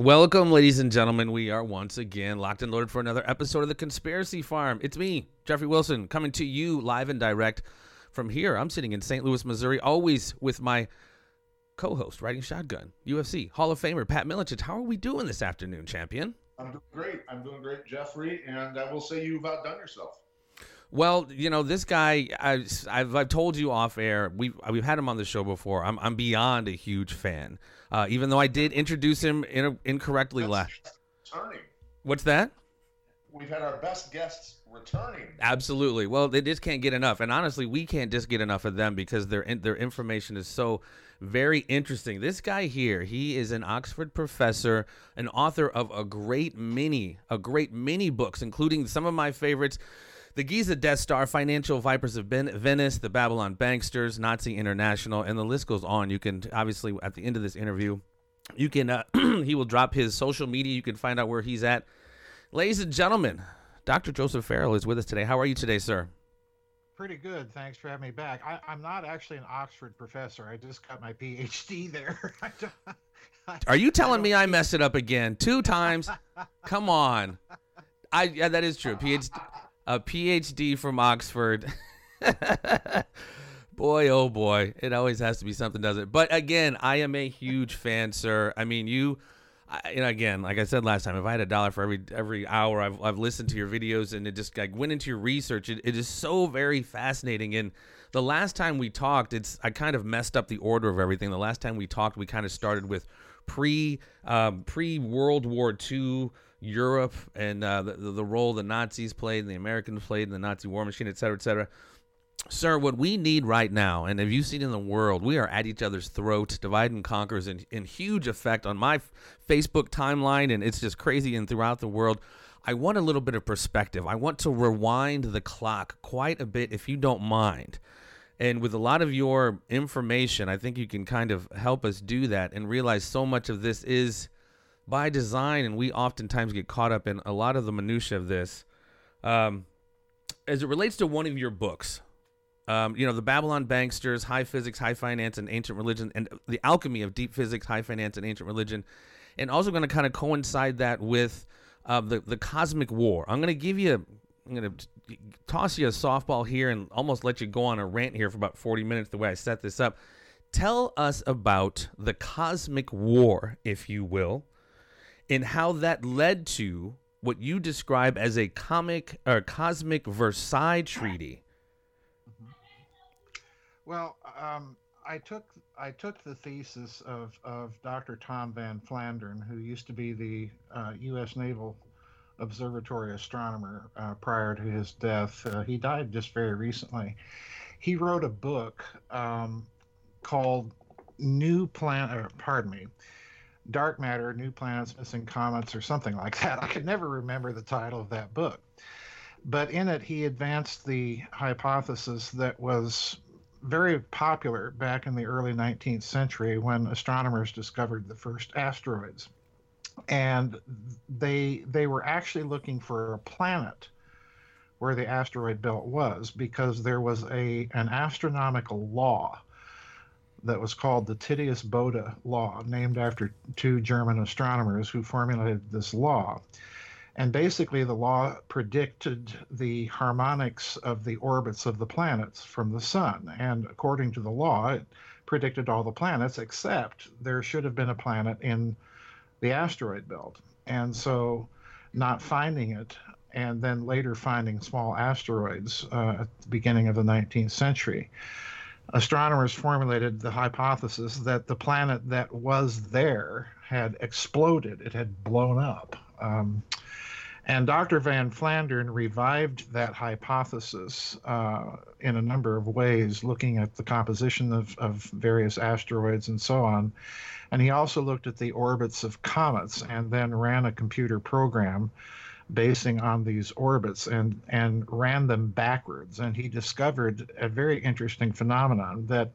Welcome, ladies and gentlemen. We are once again locked and loaded for another episode of the Conspiracy Farm. It's me, Jeffrey Wilson, coming to you live and direct from here. I'm sitting in St. Louis, Missouri, always with my co-host, riding shotgun, UFC Hall of Famer Pat Miletich. How are we doing this afternoon, champion? I'm doing great. I'm doing great, Jeffrey, and I will say you've outdone yourself. Well, you know, this guy, I, I've, I've told you off air, we've, we've had him on the show before. I'm, I'm beyond a huge fan. Uh, even though I did introduce him in, incorrectly last. Returning. What's that? We've had our best guests returning. Absolutely. Well, they just can't get enough, and honestly, we can't just get enough of them because their their information is so very interesting. This guy here, he is an Oxford professor, an author of a great many, a great many books, including some of my favorites. The Giza Death Star, Financial Vipers of ben- Venice, the Babylon Banksters, Nazi International, and the list goes on. You can obviously at the end of this interview, you can uh, he will drop his social media. You can find out where he's at. Ladies and gentlemen, Dr. Joseph Farrell is with us today. How are you today, sir? Pretty good. Thanks for having me back. I, am not actually an Oxford professor. I just got my PhD there. are you telling me I messed it up again two times? Come on. I yeah, that is true. PhD a PhD from Oxford. boy, oh boy, it always has to be something, does it? But again, I am a huge fan, sir. I mean, you. I, know, again, like I said last time, if I had a dollar for every every hour I've, I've listened to your videos and it just like went into your research, it, it is so very fascinating. And the last time we talked, it's I kind of messed up the order of everything. The last time we talked, we kind of started with pre um, pre World War II Europe and uh, the, the role the Nazis played and the Americans played in the Nazi war machine, et cetera, et cetera. Sir, what we need right now, and have you seen in the world, we are at each other's throats, divide and conquers in, in huge effect on my Facebook timeline, and it's just crazy and throughout the world. I want a little bit of perspective. I want to rewind the clock quite a bit, if you don't mind. And with a lot of your information, I think you can kind of help us do that and realize so much of this is by design, and we oftentimes get caught up in a lot of the minutia of this. Um, as it relates to one of your books, um, you know, the Babylon Banksters, High Physics, High Finance, and Ancient Religion, and the Alchemy of Deep Physics, High Finance, and Ancient Religion, and also going to kind of coincide that with uh, the the Cosmic War. I'm going to give you, I'm going to toss you a softball here and almost let you go on a rant here for about 40 minutes. The way I set this up, tell us about the Cosmic War, if you will, and how that led to what you describe as a comic or cosmic Versailles Treaty. Well, um, I took I took the thesis of, of Dr. Tom Van Flandern, who used to be the uh, U.S. Naval Observatory astronomer uh, prior to his death. Uh, he died just very recently. He wrote a book um, called New Planet. Pardon me, dark matter, new planets, missing comets, or something like that. I could never remember the title of that book. But in it, he advanced the hypothesis that was very popular back in the early 19th century when astronomers discovered the first asteroids. And they they were actually looking for a planet where the asteroid belt was because there was a an astronomical law that was called the Titius Bode law, named after two German astronomers who formulated this law. And basically, the law predicted the harmonics of the orbits of the planets from the sun. And according to the law, it predicted all the planets, except there should have been a planet in the asteroid belt. And so, not finding it, and then later finding small asteroids uh, at the beginning of the 19th century, astronomers formulated the hypothesis that the planet that was there had exploded, it had blown up. Um, And Dr. Van Flandern revived that hypothesis uh, in a number of ways, looking at the composition of, of various asteroids and so on. And he also looked at the orbits of comets and then ran a computer program basing on these orbits and, and ran them backwards. And he discovered a very interesting phenomenon that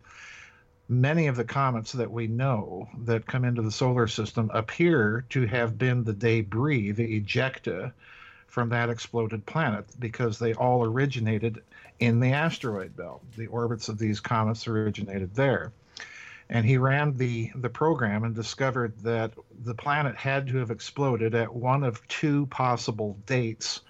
many of the comets that we know that come into the solar system appear to have been the debris, the ejecta from that exploded planet, because they all originated in the asteroid belt. The orbits of these comets originated there. And he ran the, the program and discovered that the planet had to have exploded at one of two possible dates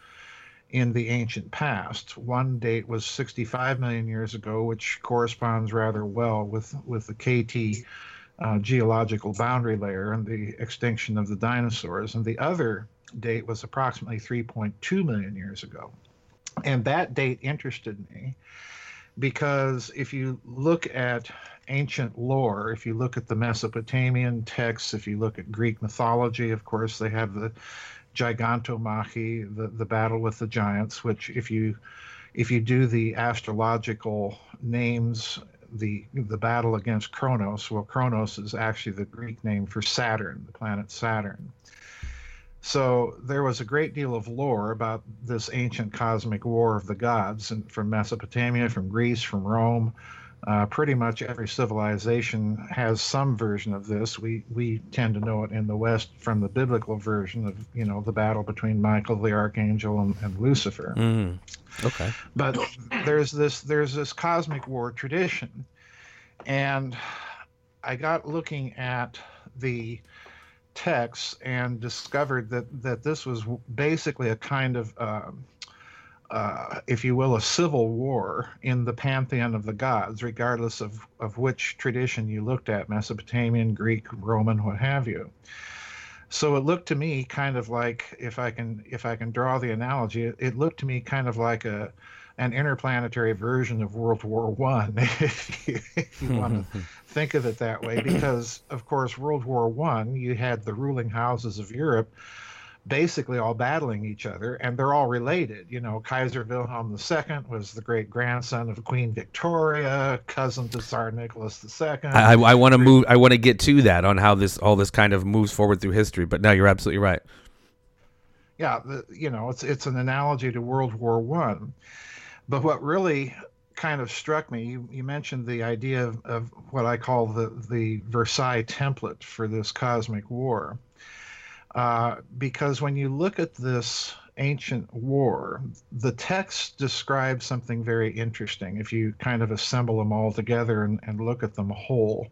in the ancient past. One date was 65 million years ago, which corresponds rather well with, with the KT uh, geological boundary layer and the extinction of the dinosaurs. And the other date was approximately 3.2 million years ago. And that date interested me because if you look at ancient lore, if you look at the Mesopotamian texts, if you look at Greek mythology, of course, they have the Gigantomachy, the, the battle with the giants, which if you if you do the astrological names, the the battle against Kronos, well, Kronos is actually the Greek name for Saturn, the planet Saturn. So there was a great deal of lore about this ancient cosmic war of the gods, and from Mesopotamia, from Greece, from Rome, uh, pretty much every civilization has some version of this. We we tend to know it in the West from the biblical version of you know the battle between Michael the archangel and, and Lucifer. Mm. Okay. But there's this there's this cosmic war tradition, and I got looking at the texts and discovered that that this was basically a kind of um, uh, if you will, a civil war in the pantheon of the gods, regardless of, of which tradition you looked at Mesopotamian, Greek, Roman, what have you. So it looked to me kind of like, if I can if I can draw the analogy, it, it looked to me kind of like a an interplanetary version of World War One, if you, if you want to think of it that way, because of course World War One, you had the ruling houses of Europe basically all battling each other, and they're all related. You know, Kaiser Wilhelm II was the great grandson of Queen Victoria, cousin to Tsar Nicholas II. I, I want to move. I want to get to that on how this all this kind of moves forward through history. But no, you're absolutely right. Yeah, the, you know, it's it's an analogy to World War One. But what really kind of struck me, you, you mentioned the idea of, of what I call the the Versailles template for this cosmic war uh, because when you look at this ancient war, the text describes something very interesting if you kind of assemble them all together and, and look at them whole.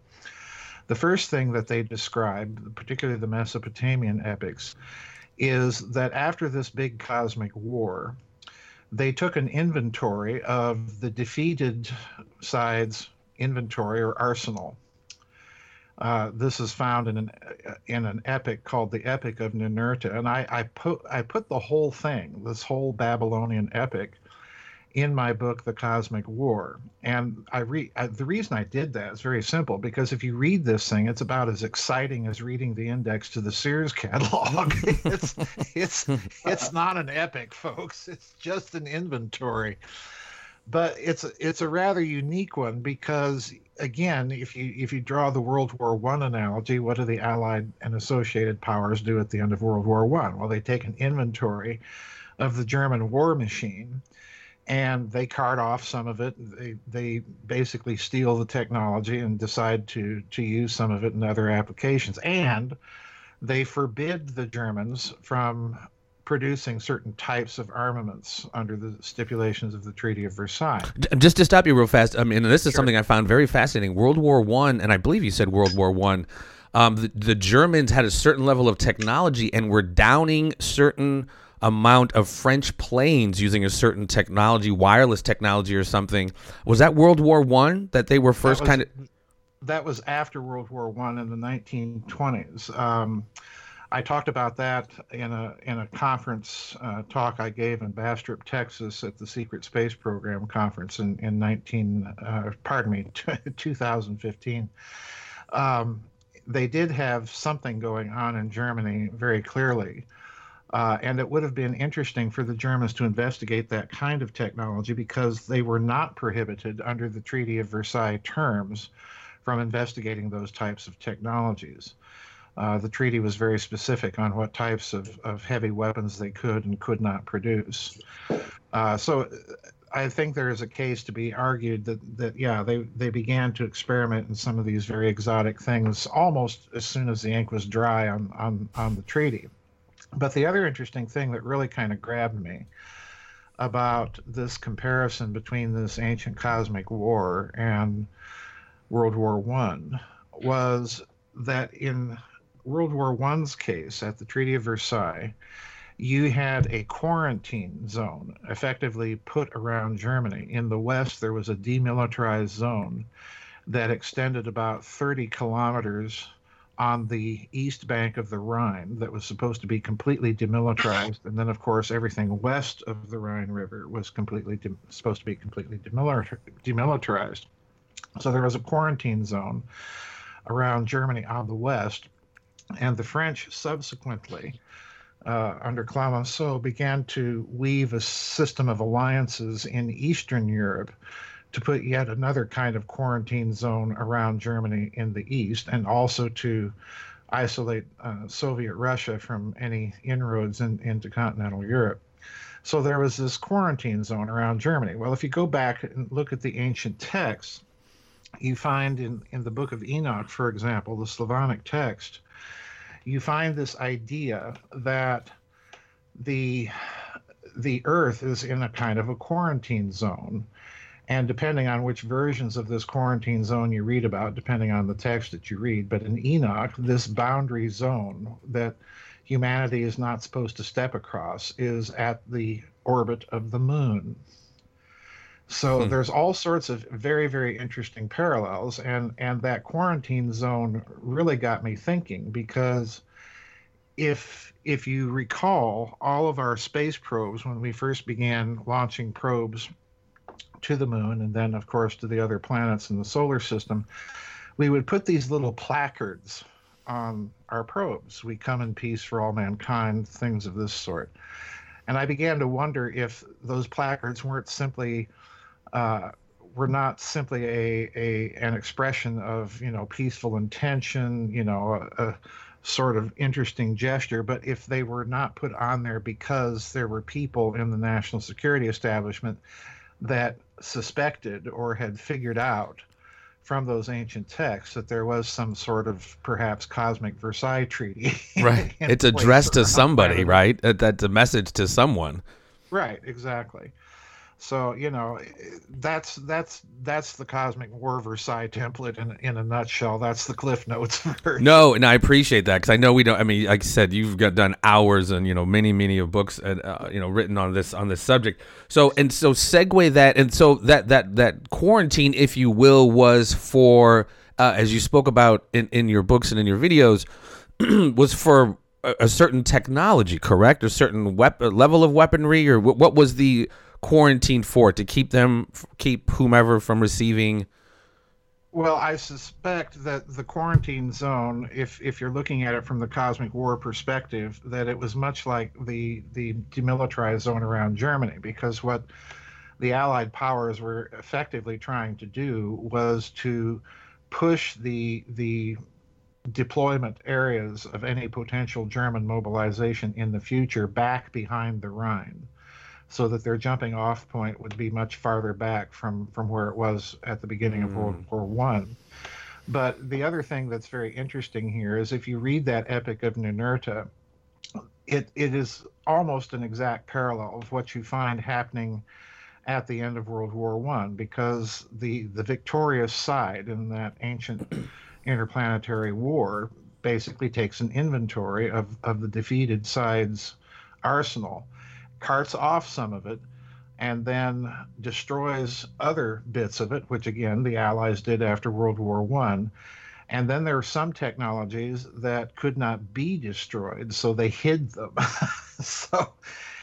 The first thing that they describe, particularly the Mesopotamian epics, is that after this big cosmic war, they took an inventory of the defeated side's inventory or arsenal uh, this is found in an in an epic called the Epic of Ninurta, and I, I put I put the whole thing, this whole Babylonian epic, in my book, The Cosmic War. And I read the reason I did that is very simple because if you read this thing, it's about as exciting as reading the index to the Sears catalog. it's it's it's not an epic, folks. It's just an inventory but it's it's a rather unique one because again, if you if you draw the World War One analogy, what do the Allied and associated powers do at the end of World War One? Well, they take an inventory of the German war machine, and they cart off some of it. They they basically steal the technology and decide to to use some of it in other applications, and they forbid the Germans from producing certain types of armaments under the stipulations of the Treaty of Versailles. Just to stop you real fast, I mean, this is sure. something I found very fascinating. World War One, and I believe you said World War One. Um, the, the Germans had a certain level of technology and were downing certain amount of French planes using a certain technology, wireless technology or something. Was that World War One that they were first kind of? That was after World War One in the 1920s. Um, I talked about that in a in a conference uh, talk I gave in Bastrop, Texas, at the Secret Space Program conference in in 19 uh, pardon me 2015. Um, they did have something going on in Germany very clearly. Uh, and it would have been interesting for the Germans to investigate that kind of technology because they were not prohibited under the Treaty of Versailles terms from investigating those types of technologies. Uh, the treaty was very specific on what types of, of heavy weapons they could and could not produce. Uh, so I think there is a case to be argued that, that yeah, they, they began to experiment in some of these very exotic things almost as soon as the ink was dry on, on, on the treaty. But the other interesting thing that really kind of grabbed me about this comparison between this ancient cosmic war and World War One was that in World War One's case, at the Treaty of Versailles, you had a quarantine zone effectively put around Germany. In the west, there was a demilitarized zone that extended about 30 kilometers on the east bank of the Rhine that was supposed to be completely demilitarized, and then of course everything west of the Rhine River was completely de- supposed to be completely demilitar- demilitarized. So there was a quarantine zone around Germany on the west, and the French subsequently. Uh, under Clemenceau, began to weave a system of alliances in Eastern Europe to put yet another kind of quarantine zone around Germany in the east, and also to isolate uh, Soviet Russia from any inroads in, into continental Europe. So there was this quarantine zone around Germany. Well, if you go back and look at the ancient texts, you find in, in the book of Enoch, for example, the Slavonic text, you find this idea that the the earth is in a kind of a quarantine zone and depending on which versions of this quarantine zone you read about, depending on the text that you read, but in Enoch, this boundary zone that humanity is not supposed to step across is at the orbit of the moon. So hmm. there's all sorts of very, very interesting parallels, and and that quarantine zone really got me thinking because if if you recall all of our space probes when we first began launching probes to the moon and then, of course, to the other planets in the solar system, we would put these little placards on our probes. We come in peace for all mankind, things of this sort. And I began to wonder if those placards weren't simply uh, were not simply a, a an expression of you know peaceful intention, you know, a, a sort of interesting gesture, but if they were not put on there because there were people in the national security establishment that suspected or had figured out from those ancient texts that there was some sort of perhaps cosmic Versailles treaty. Right. it's addressed to somebody, right? That, that's a message to someone. Right, exactly. So you know, that's that's that's the Cosmic War Versailles template in in a nutshell. That's the Cliff Notes version. No, and I appreciate that because I know we don't. I mean, like I said, you've got done hours and you know many many of books and uh, you know written on this on this subject. So and so segue that and so that that that quarantine, if you will, was for uh, as you spoke about in in your books and in your videos, was for a, certain technology, correct? A certain weapon level of weaponry, or what, what was the quarantined for to keep them keep whomever from receiving? Well i suspect that the quarantine zone if if you're looking at it from the cosmic war perspective that it was much like the the demilitarized zone around germany because what the allied powers were effectively trying to do was to push the the deployment areas of any potential german mobilization in the future back behind the rhine so that their jumping off point would be much farther back from from where it was at the beginning mm. of World hmm. War One. But the other thing that's very interesting here is if you read that Epic of Ninurta, it, it is almost an exact parallel of what you find happening at the end of World War One, because the the victorious side in that ancient interplanetary war basically takes an inventory of, of the defeated side's arsenal carts off some of it, and then destroys other bits of it, which again the Allies did after World War One. And then there are some technologies that could not be destroyed, so they hid them. so,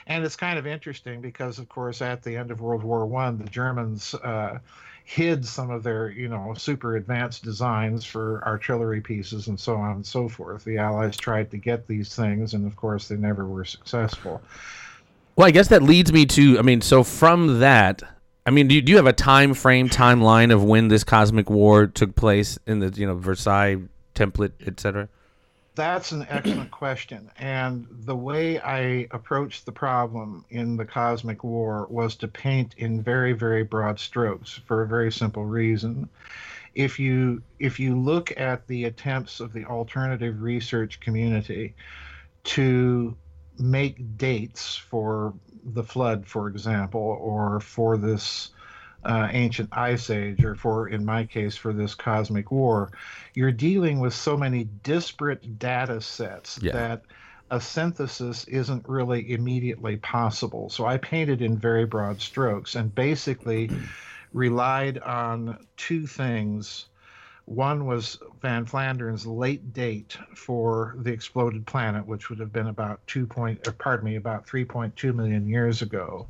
and it's kind of interesting because, of course, at the end of World War One, the Germans uh, hid some of their, you know, super advanced designs for artillery pieces and so on and so forth. The Allies tried to get these things, and of course, they never were successful. Well, I guess that leads me to, I mean, so from that, I mean, do you, do you have a time frame, timeline of when this cosmic war took place in the, you know, Versailles template, etc.? That's an excellent question. And the way I approached the problem in the Cosmic War was to paint in very, very broad strokes for a very simple reason. If you if you look at the attempts of the alternative research community to make dates for the flood, for example, or for this uh, ancient ice age, or for, in my case, for this cosmic war, you're dealing with so many disparate data sets yeah. that a synthesis isn't really immediately possible. So I painted in very broad strokes and basically relied on two things. One was Van Flandern's late date for the exploded planet, which would have been about two point, or pardon me, about 3.2 million years ago.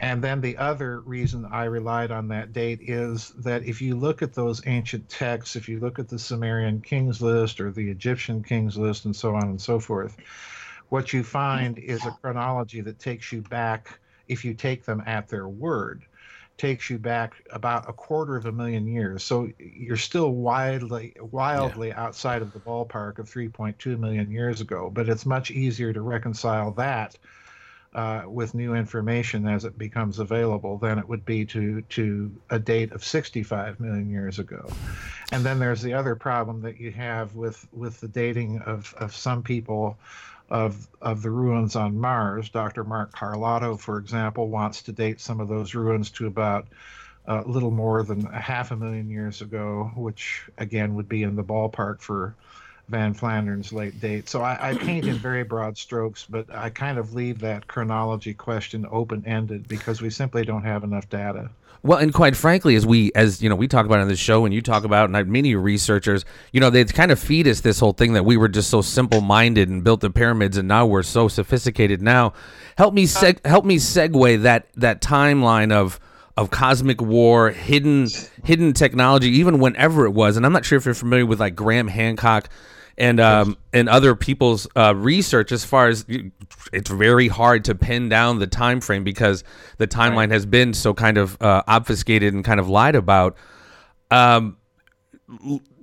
And then the other reason I relied on that date is that if you look at those ancient texts, if you look at the Sumerian kings list or the Egyptian kings list and so on and so forth, what you find is a chronology that takes you back, if you take them at their word, takes you back about a quarter of a million years. So you're still wildly, wildly yeah. outside of the ballpark of 3.2 million years ago. But it's much easier to reconcile that uh, with new information as it becomes available than it would be to to a date of 65 million years ago. And then there's the other problem that you have with with the dating of of some people of of the ruins on Mars. Dr. Mark Carlotto, for example, wants to date some of those ruins to about a uh, little more than a half a million years ago, which again would be in the ballpark for Van Flandern's late date. So I, I paint in very broad strokes, but I kind of leave that chronology question open ended because we simply don't have enough data. Well, and quite frankly, as we, as you know, we talk about on this show, and you talk about, and many researchers, you know, they kind of feed us this whole thing that we were just so simple-minded and built the pyramids, and now we're so sophisticated. Now, help me seg- uh, help me segue that that timeline of of cosmic war, hidden hidden technology, even whenever it was. And I'm not sure if you're familiar with like Graham Hancock and um, and other people's uh, research as far as it's very hard to pin down the time frame because the timeline right. has been so kind of uh, obfuscated and kind of lied about. Um,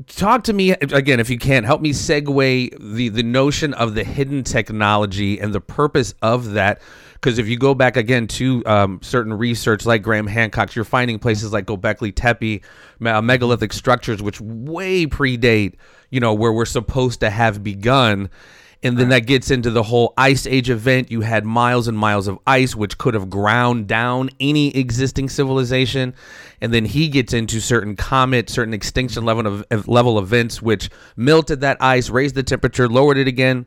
talk to me again if you can help me segue the the notion of the hidden technology and the purpose of that because if you go back again to um, certain research like Graham Hancock's, you're finding places like Gobekli Tepe, megalithic structures which way predate you know, where we're supposed to have begun. And then that gets into the whole ice age event. You had miles and miles of ice, which could have ground down any existing civilization. And then he gets into certain comet, certain extinction level of level events, which melted that ice, raised the temperature, lowered it again.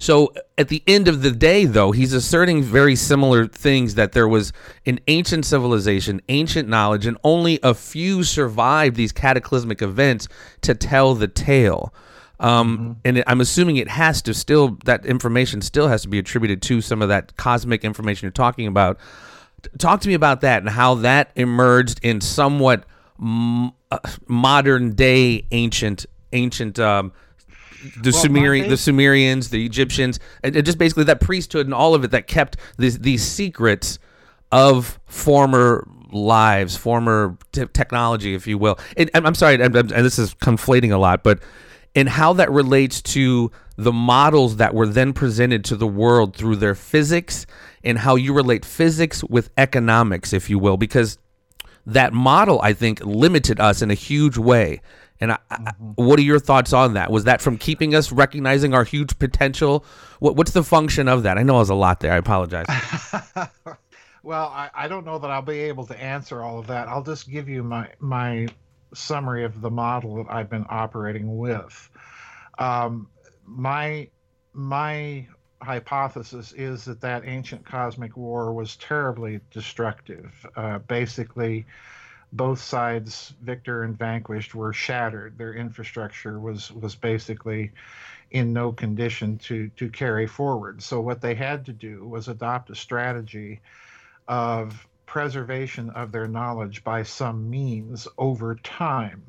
So at the end of the day, though, he's asserting very similar things that there was an ancient civilization, ancient knowledge, and only a few survived these cataclysmic events to tell the tale. Um, mm-hmm. And I'm assuming it has to still, that information still has to be attributed to some of that cosmic information you're talking about. Talk to me about that and how that emerged in somewhat m- uh, modern day ancient, ancient um, the well, Sumerian, the Sumerians, the Egyptians, and, and, just basically that priesthood and all of it that kept these these secrets of former lives, former t- technology, if you will. And, I'm sorry, and this is conflating a lot, but and how that relates to the models that were then presented to the world through their physics and how you relate physics with economics, if you will, because that model, I think, limited us in a huge way. And I, mm-hmm. I, what are your thoughts on that? Was that from keeping us recognizing our huge potential? What, what's the function of that? I know it was a lot there. I apologize. well, I, I don't know that I'll be able to answer all of that. I'll just give you my my summary of the model that I've been operating with. Um, my my hypothesis is that that ancient cosmic war was terribly destructive. Uh, basically both sides, victor and vanquished, were shattered. Their infrastructure was was basically in no condition to to carry forward. So what they had to do was adopt a strategy of preservation of their knowledge by some means over time.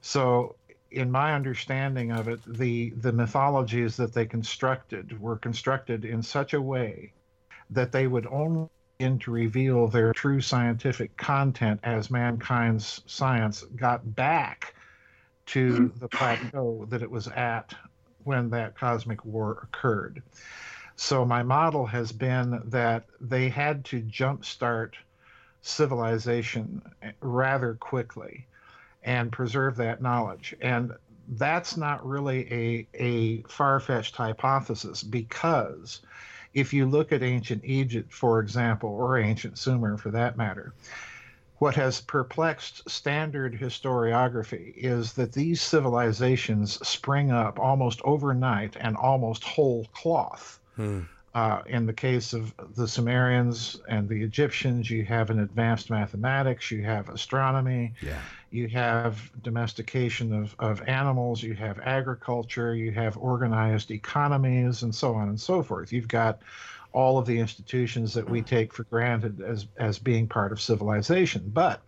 So, in my understanding of it, the, the mythologies that they constructed were constructed in such a way that they would only begin to reveal their true scientific content as mankind's science got back to hmm. the plateau that it was at when that cosmic war occurred. So my model has been that they had to jumpstart civilization rather quickly and preserve that knowledge. And that's not really a, a far fetched hypothesis because if you look at ancient Egypt, for example, or ancient Sumer for that matter, what has perplexed standard historiography is that these civilizations spring up almost overnight and almost whole cloth. Hmm. Uh, in the case of the Sumerians and the Egyptians, you have an advanced mathematics, you have astronomy, yeah. You have domestication of, of animals, you have agriculture, you have organized economies, and so on and so forth. You've got all of the institutions that we take for granted as, as being part of civilization. But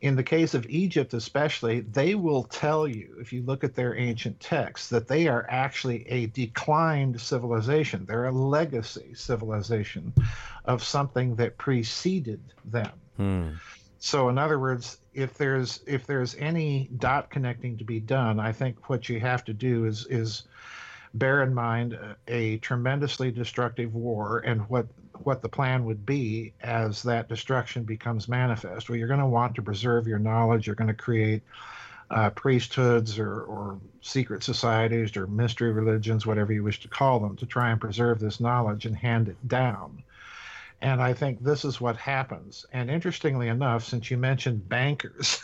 in the case of Egypt, especially, they will tell you, if you look at their ancient texts, that they are actually a declined civilization. They're a legacy civilization of something that preceded them. Hmm. So, in other words, if there's if there's any dot connecting to be done, I think what you have to do is is bear in mind a, a tremendously destructive war and what what the plan would be as that destruction becomes manifest. Well, you're going to want to preserve your knowledge. You're going to create uh, priesthoods or, or secret societies or mystery religions, whatever you wish to call them, to try and preserve this knowledge and hand it down. And I think this is what happens. And interestingly enough, since you mentioned bankers,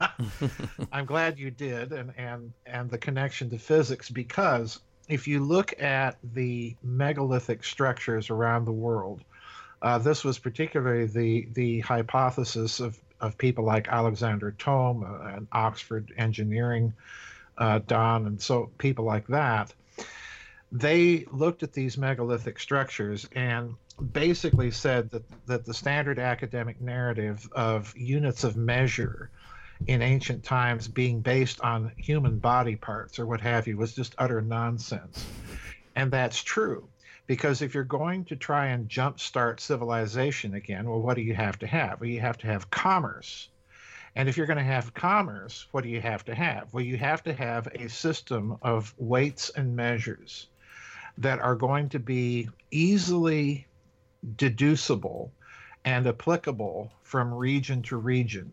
I'm glad you did, and, and, and the connection to physics, because if you look at the megalithic structures around the world, uh, this was particularly the, the hypothesis of, of people like Alexander Thom uh, and Oxford Engineering uh, Don, and so people like that. They looked at these megalithic structures and basically said that, that the standard academic narrative of units of measure in ancient times being based on human body parts or what have you was just utter nonsense. And that's true. Because if you're going to try and jumpstart civilization again, well, what do you have to have? Well, you have to have commerce. And if you're going to have commerce, what do you have to have? Well, you have to have a system of weights and measures that are going to be easily deducible and applicable from region to region.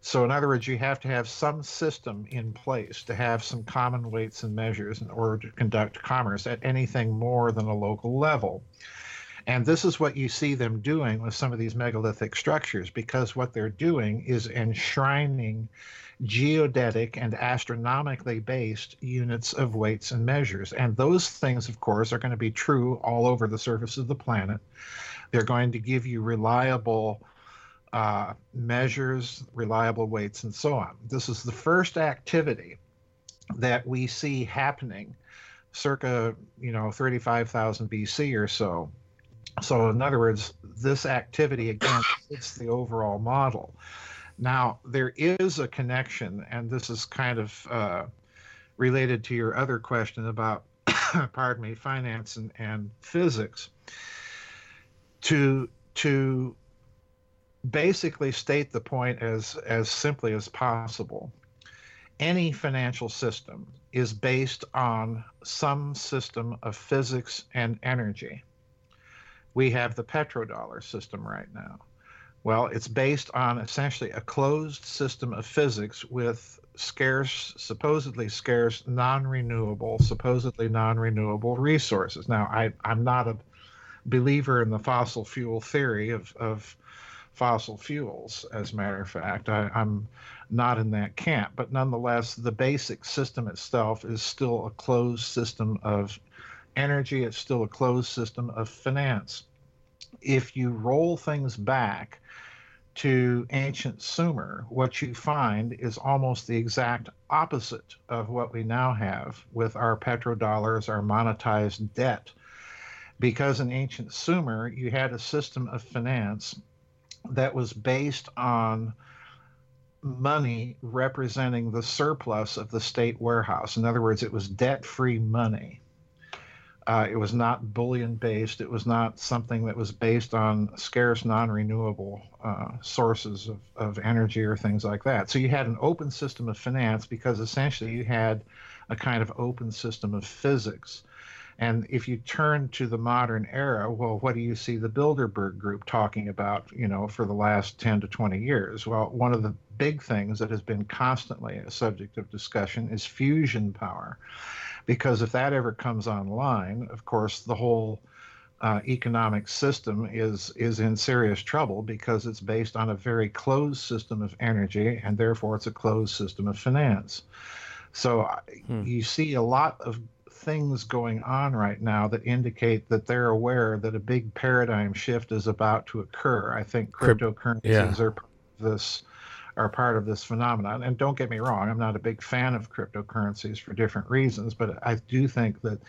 So, in other words, you have to have some system in place to have some common weights and measures in order to conduct commerce at anything more than a local level. And this is what you see them doing with some of these megalithic structures, because what they're doing is enshrining geodetic and astronomically based units of weights and measures. And those things, of course, are going to be true all over the surface of the planet. They're going to give you reliable uh, measures, reliable weights, and so on. This is the first activity that we see happening circa, you know, 35,000 BC or so. So, in other words, this activity again fits the overall model. Now, there is a connection, and this is kind of uh, related to your other question about, pardon me, finance and, and physics. To to basically state the point as as simply as possible. Any financial system is based on some system of physics and energy. We have the petrodollar system right now. Well, it's based on essentially a closed system of physics with scarce, supposedly scarce, non renewable, supposedly non renewable resources. Now, I, I'm not a believer in the fossil fuel theory of, of fossil fuels, as a matter of fact. I, am not in that camp. But nonetheless, the basic system itself is still a closed system of energy, it's still a closed system of finance. If you roll things back to ancient Sumer, what you find is almost the exact opposite of what we now have with our petrodollars, our monetized debt because in ancient Sumer, you had a system of finance that was based on money representing the surplus of the state warehouse. In other words, it was debt free money. Uh, it was not bullion based. It was not something that was based on scarce, non renewable uh, sources of, of energy or things like that. So you had an open system of finance because essentially you had a kind of open system of physics. And if you turn to the modern era, well, what do you see the Bilderberg group talking about, you know, for the last 10 to 20 years? Well, one of the big things that has been constantly a subject of discussion is fusion power. Because if that ever comes online, of course, the whole uh, economic system is is in serious trouble because it's based on a very closed system of energy, and therefore it's a closed system of finance. So hmm. you see a lot of things going on right now that indicate that they're aware that a big paradigm shift is about to occur. I think cryptocurrencies yeah. are this are part of this phenomenon. And don't get me wrong, I'm not a big fan of cryptocurrencies for different reasons, but I do think that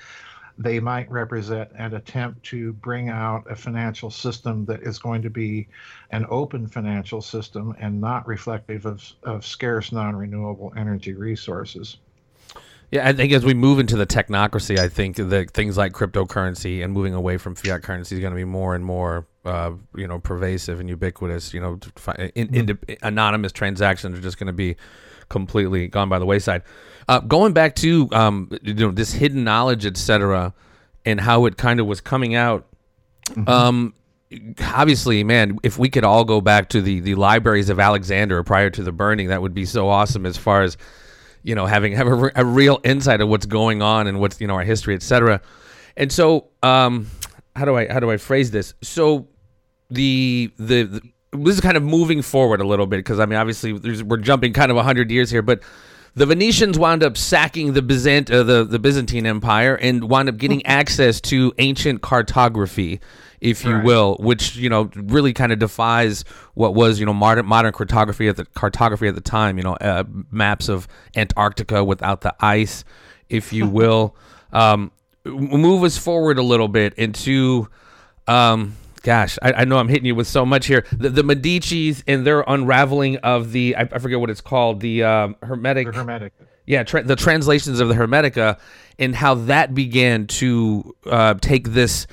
they might represent an attempt to bring out a financial system that is going to be an open financial system and not reflective of, of scarce non renewable energy resources. Yeah, I think as we move into the technocracy, I think that things like cryptocurrency and moving away from fiat currency is going to be more and more, uh, you know, pervasive and ubiquitous. You know, in, in, anonymous transactions are just going to be completely gone by the wayside. Uh, going back to um, you know this hidden knowledge, etc., and how it kind of was coming out. Mm-hmm. Um, obviously, man, if we could all go back to the the libraries of Alexander prior to the burning, that would be so awesome. As far as you know, having have a, a real insight of what's going on and what's you know our history, etc. And so, um, how do I how do I phrase this? So, the the, the this is kind of moving forward a little bit because I mean, obviously, we're jumping kind of hundred years here, but the Venetians wound up sacking the Byzant uh, the the Byzantine Empire and wound up getting access to ancient cartography if you right. will, which you know really kind of defies what was you know modern modern cartography at the cartography at the time. You know, uh, maps of Antarctica without the ice, if you will. um, move us forward a little bit into. Um, gosh, I, I, know I'm hitting you with so much here. The, the Medici's and their unraveling of the I, I forget what it's called the um, Hermetic. The Hermetic. Yeah, tra- the translations of the Hermetica and how that began to uh, take this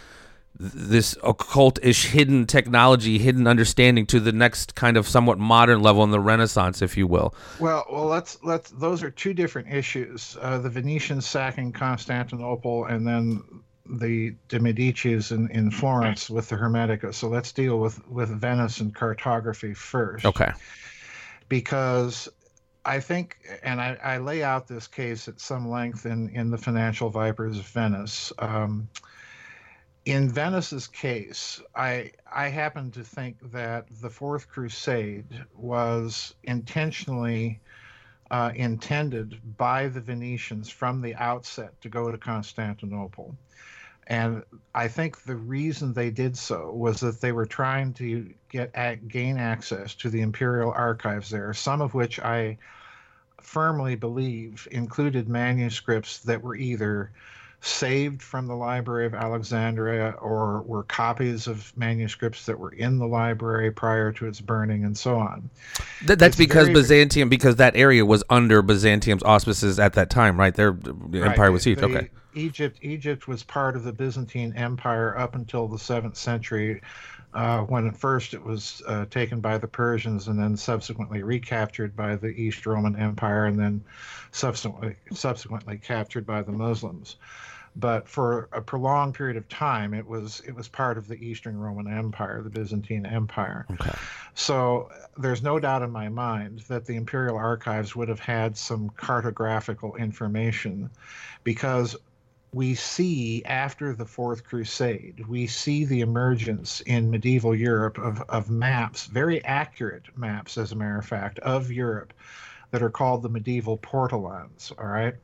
this occultish hidden technology, hidden understanding to the next kind of somewhat modern level in the Renaissance, if you will. Well, well, let's let's. Those are two different issues. Uh, the Venetians sacking Constantinople, and then the de Medicis in, in Florence with the Hermetica. So let's deal with with Venice and cartography first. Okay. Because I think, and I, I lay out this case at some length in in the Financial Vipers of Venice. Um, in Venice's case, I I happen to think that the Fourth Crusade was intentionally uh, intended by the Venetians from the outset to go to Constantinople. And I think the reason they did so was that they were trying to get at, gain access to the imperial archives there, some of which I firmly believe included manuscripts that were either saved from the Library of Alexandria or were copies of manuscripts that were in the library prior to its burning and so on. That, that's it's because Byzantium, because that area was under Byzantium's auspices at that time, right? Their right. empire was huge. okay. Egypt, Egypt was part of the Byzantine Empire up until the seventh century. Uh, when at first it was uh, taken by the Persians and then subsequently recaptured by the East Roman Empire and then subsequently subsequently captured by the Muslims but for a prolonged period of time it was it was part of the eastern roman empire the byzantine empire okay. so there's no doubt in my mind that the imperial archives would have had some cartographical information because we see after the fourth crusade we see the emergence in medieval europe of, of maps very accurate maps as a matter of fact of europe that are called the medieval portolans all right?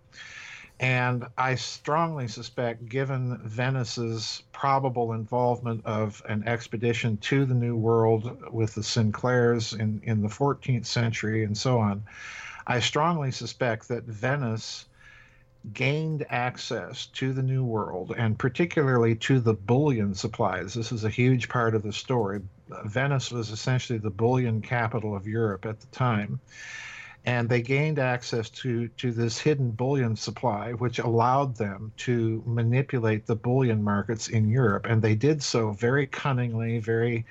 And I strongly suspect, given Venice's probable involvement of an expedition to the New World with the Sinclairs in, in the 14th century and so on, I strongly suspect that Venice gained access to the New World and particularly to the bullion supplies. This is a huge part of the story. Venice was essentially the bullion capital of Europe at the time. And they gained access to, to this hidden bullion supply, which allowed them to manipulate the bullion markets in Europe. And they did so very cunningly, very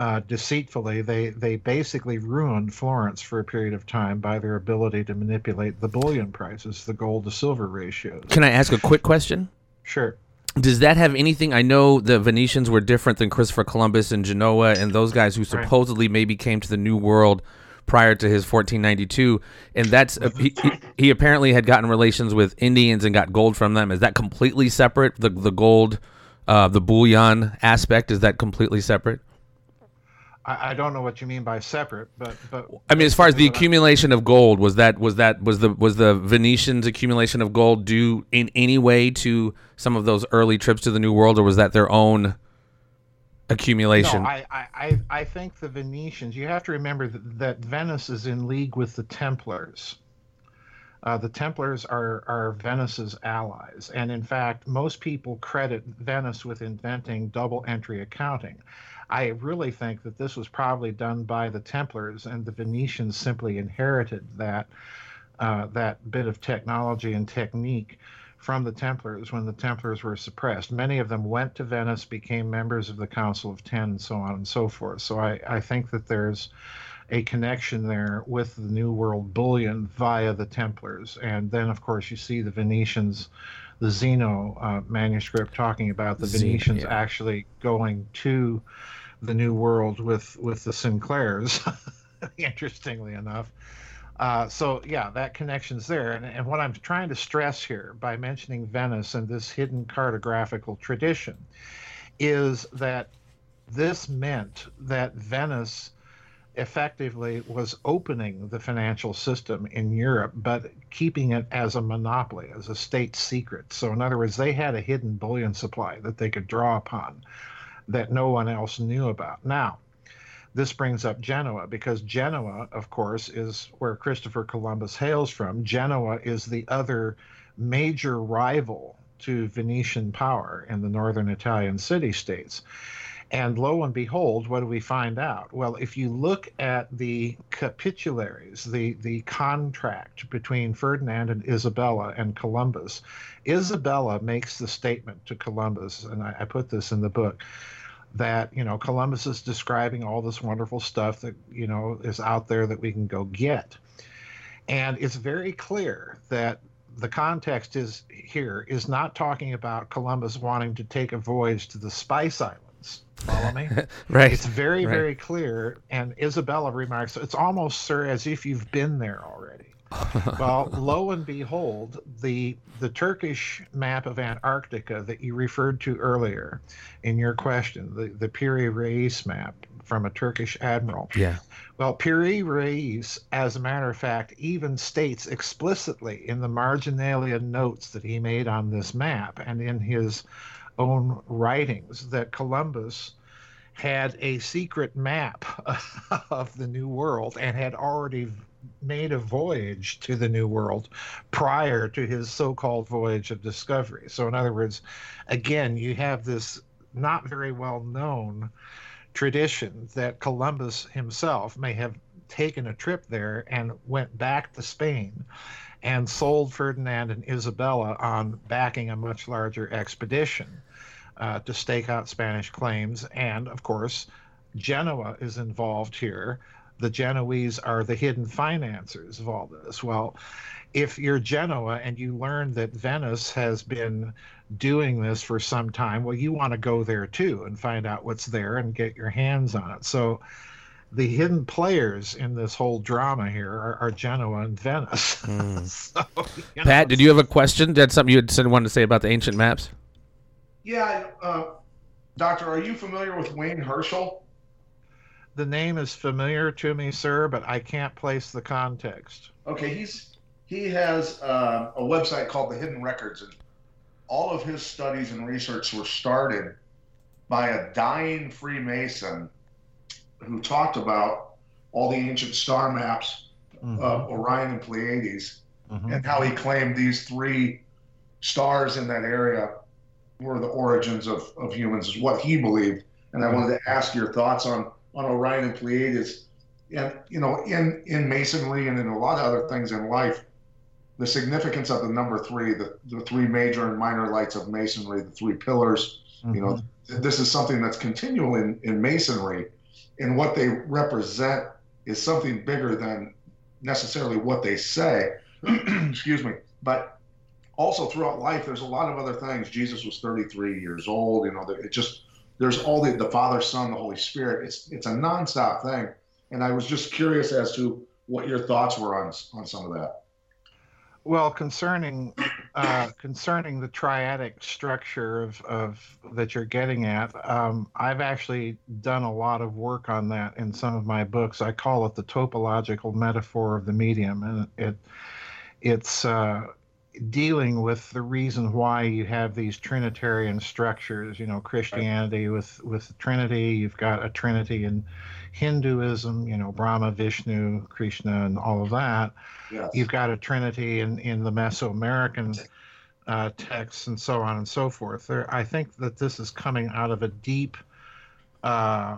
uh, deceitfully. They they basically ruined Florence for a period of time by their ability to manipulate the bullion prices, the gold to silver ratios. Can I ask a quick question? Sure. Does that have anything? I know the Venetians were different than Christopher Columbus and Genoa and those guys who supposedly right. maybe came to the New World prior to his 1492, and that's he, he apparently had gotten relations with Indians and got gold from them. Is that completely separate? The the gold, uh, the bullion aspect is that completely separate? I, I don't know what you mean by separate, but but I mean, as far as the accumulation of gold, was that was that was the was the Venetians' accumulation of gold due in any way to some of those early trips to the New World, or was that their own accumulation? No, I, I, I think the Venetians. You have to remember that, that Venice is in league with the Templars. Uh, the Templars are, are Venice's allies. And in fact, most people credit Venice with inventing double entry accounting. I really think that this was probably done by the Templars, and the Venetians simply inherited that uh, that bit of technology and technique from the Templars when the Templars were suppressed. Many of them went to Venice, became members of the Council of Ten, and so on and so forth. So I, I think that there's a connection there with the New World bullion via the Templars. And then, of course, you see the Venetians, the Zeno uh, manuscript talking about the Venetians yeah. actually going to the New World with with the Sinclairs. interestingly enough. Uh, so yeah, that connection's there. And, and what I'm trying to stress here by mentioning Venice and this hidden cartographical tradition is that this meant that Venice effectively was opening the financial system in Europe, but keeping it as a monopoly, as a state secret. So, in other words, they had a hidden bullion supply that they could draw upon that no one else knew about. Now, this brings up Genoa because Genoa, of course, is where Christopher Columbus hails from. Genoa is the other major rival to Venetian power in the northern Italian city states. And lo and behold, what do we find out? Well, if you look at the capitularies, the, the contract between Ferdinand and Isabella and Columbus, Isabella makes the statement to Columbus, and I, I put this in the book that you know Columbus is describing all this wonderful stuff that you know is out there that we can go get, and it's very clear that the context is here is not talking about Columbus wanting to take a voyage to the Spice Islands. Follow me? right. It's very right. very clear, and Isabella remarks, "It's almost, sir, as if you've been there already." well, lo and behold, the the Turkish map of Antarctica that you referred to earlier in your question, the, the Piri Reis map from a Turkish admiral. Yeah. Well, Piri Reis, as a matter of fact, even states explicitly in the marginalia notes that he made on this map and in his own writings that Columbus had a secret map of the New World and had already made a voyage to the New World prior to his so called voyage of discovery. So, in other words, again, you have this not very well known tradition that Columbus himself may have taken a trip there and went back to Spain and sold Ferdinand and Isabella on backing a much larger expedition uh, to stake out Spanish claims. And of course, Genoa is involved here the Genoese are the hidden financiers of all this. Well, if you're Genoa and you learn that Venice has been doing this for some time, well, you want to go there too and find out what's there and get your hands on it. So the hidden players in this whole drama here are, are Genoa and Venice. Mm. so, Pat, know, did you have a question? Did something you had said wanted to say about the ancient maps? Yeah, uh, Doctor, are you familiar with Wayne Herschel? the name is familiar to me, sir, but I can't place the context. Okay, he's he has uh, a website called the Hidden Records, and all of his studies and research were started by a dying Freemason who talked about all the ancient star maps mm-hmm. of Orion and Pleiades mm-hmm. and how he claimed these three stars in that area were the origins of, of humans, is what he believed. And I wanted to ask your thoughts on, on Orion and Pleiades. And, you know, in, in Masonry and in a lot of other things in life, the significance of the number three, the, the three major and minor lights of Masonry, the three pillars, mm-hmm. you know, mm-hmm. this is something that's continual in, in Masonry. And what they represent is something bigger than necessarily what they say. Excuse me. But also throughout life, there's a lot of other things. Jesus was 33 years old. You know, it just there's all the the Father, Son, the Holy Spirit. It's it's a nonstop thing. And I was just curious as to what your thoughts were on on some of that. Well, concerning uh, concerning the triadic structure of, of that you're getting at, um, I've actually done a lot of work on that in some of my books. I call it the topological metaphor of the medium, and it it's uh, dealing with the reason why you have these trinitarian structures. You know, Christianity with with the Trinity. You've got a Trinity in Hinduism. You know, Brahma, Vishnu, Krishna, and all of that Yes. You've got a trinity in, in the Mesoamerican uh, texts and so on and so forth. There, I think that this is coming out of a deep, uh,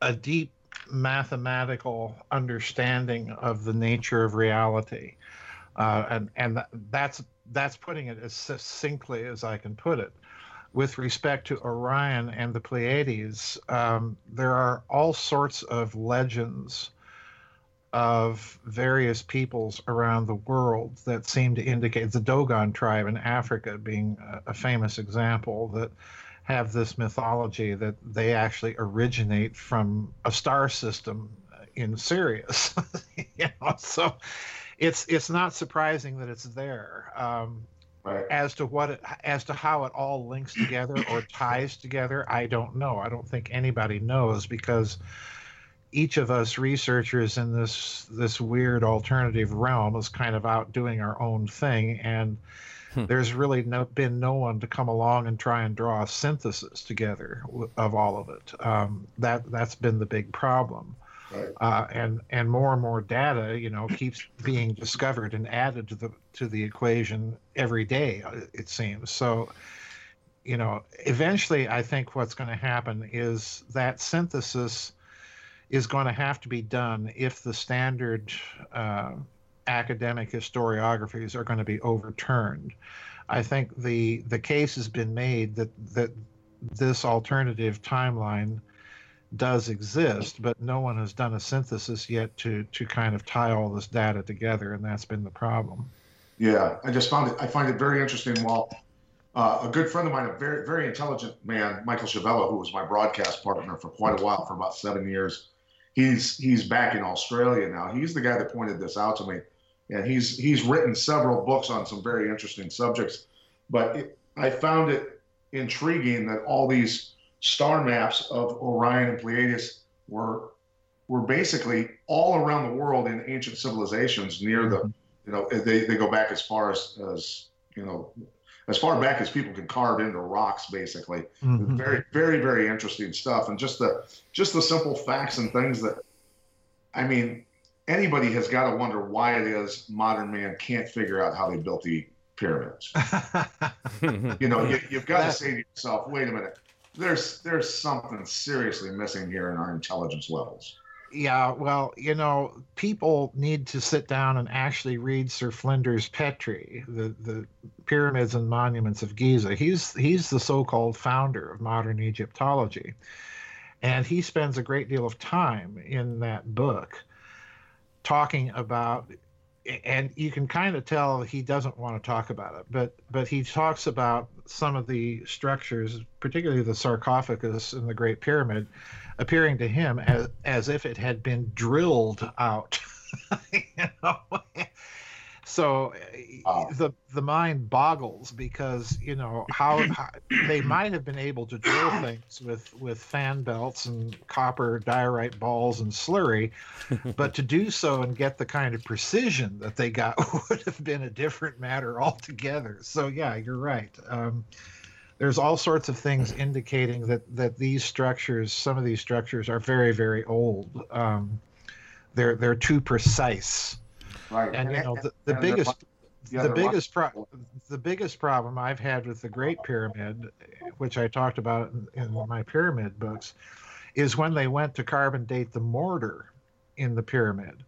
a deep mathematical understanding of the nature of reality, uh, and and that's that's putting it as succinctly as I can put it. With respect to Orion and the Pleiades, um, there are all sorts of legends of various peoples around the world that seem to indicate the Dogon tribe in Africa being a, a famous example that have this mythology that they actually originate from a star system in Sirius. you know, so it's it's not surprising that it's there. Um, right. As to what it, as to how it all links together or ties together, I don't know. I don't think anybody knows because each of us researchers in this this weird alternative realm is kind of out doing our own thing and hmm. there's really no, been no one to come along and try and draw a synthesis together of all of it um, that that's been the big problem right. Uh, and and more and more data you know keeps being discovered and added to the to the equation every day uh, it seems so you know eventually i think what's going to happen is that synthesis is going to have to be done if the standard uh, academic historiographies are going to be overturned. I think the the case has been made that that this alternative timeline does exist, but no one has done a synthesis yet to to kind of tie all this data together, and that's been the problem. Yeah, I just found it. I find it very interesting. While uh, a good friend of mine, a very very intelligent man, Michael Schiavello, who was my broadcast partner for quite a while, for about seven years, he's he's back in Australia now. He's the guy that pointed this out to me, and he's he's written several books on some very interesting subjects. But it, I found it intriguing that all these star maps of Orion and Pleiades were were basically all around the world in ancient civilizations near the you know they, they go back as far as as you know as far back as people can carve into rocks, basically. Mm-hmm. Very, very, very interesting stuff, and just the just the simple facts and things that, I mean, anybody has got to wonder why it is modern man can't figure out how they built the pyramids. you know, you, have got to say to yourself, wait a minute, there's there's something seriously missing here in our intelligence levels. Yeah, well, you know, people need to sit down and actually read Sir Flinders Petrie, the, the pyramids and monuments of Giza. He's he's the so-called founder of modern Egyptology, and he spends a great deal of time in that book talking about and you can kind of tell he doesn't want to talk about it but but he talks about some of the structures particularly the sarcophagus in the great pyramid appearing to him as as if it had been drilled out. You know so oh. the the mind boggles because you know how, how, they might have been able to drill things with with fan belts and copper diorite balls and slurry but to do so and get the kind of precision that they got would have been a different matter altogether. So yeah you're right. Um, there's all sorts of things indicating that that these structures some of these structures are very very old. Um, they're they're too precise Right. And you know the, the biggest the the biggest pro- the biggest problem I've had with the Great Pyramid, which I talked about in, in my pyramid books, is when they went to carbon date the mortar in the pyramid.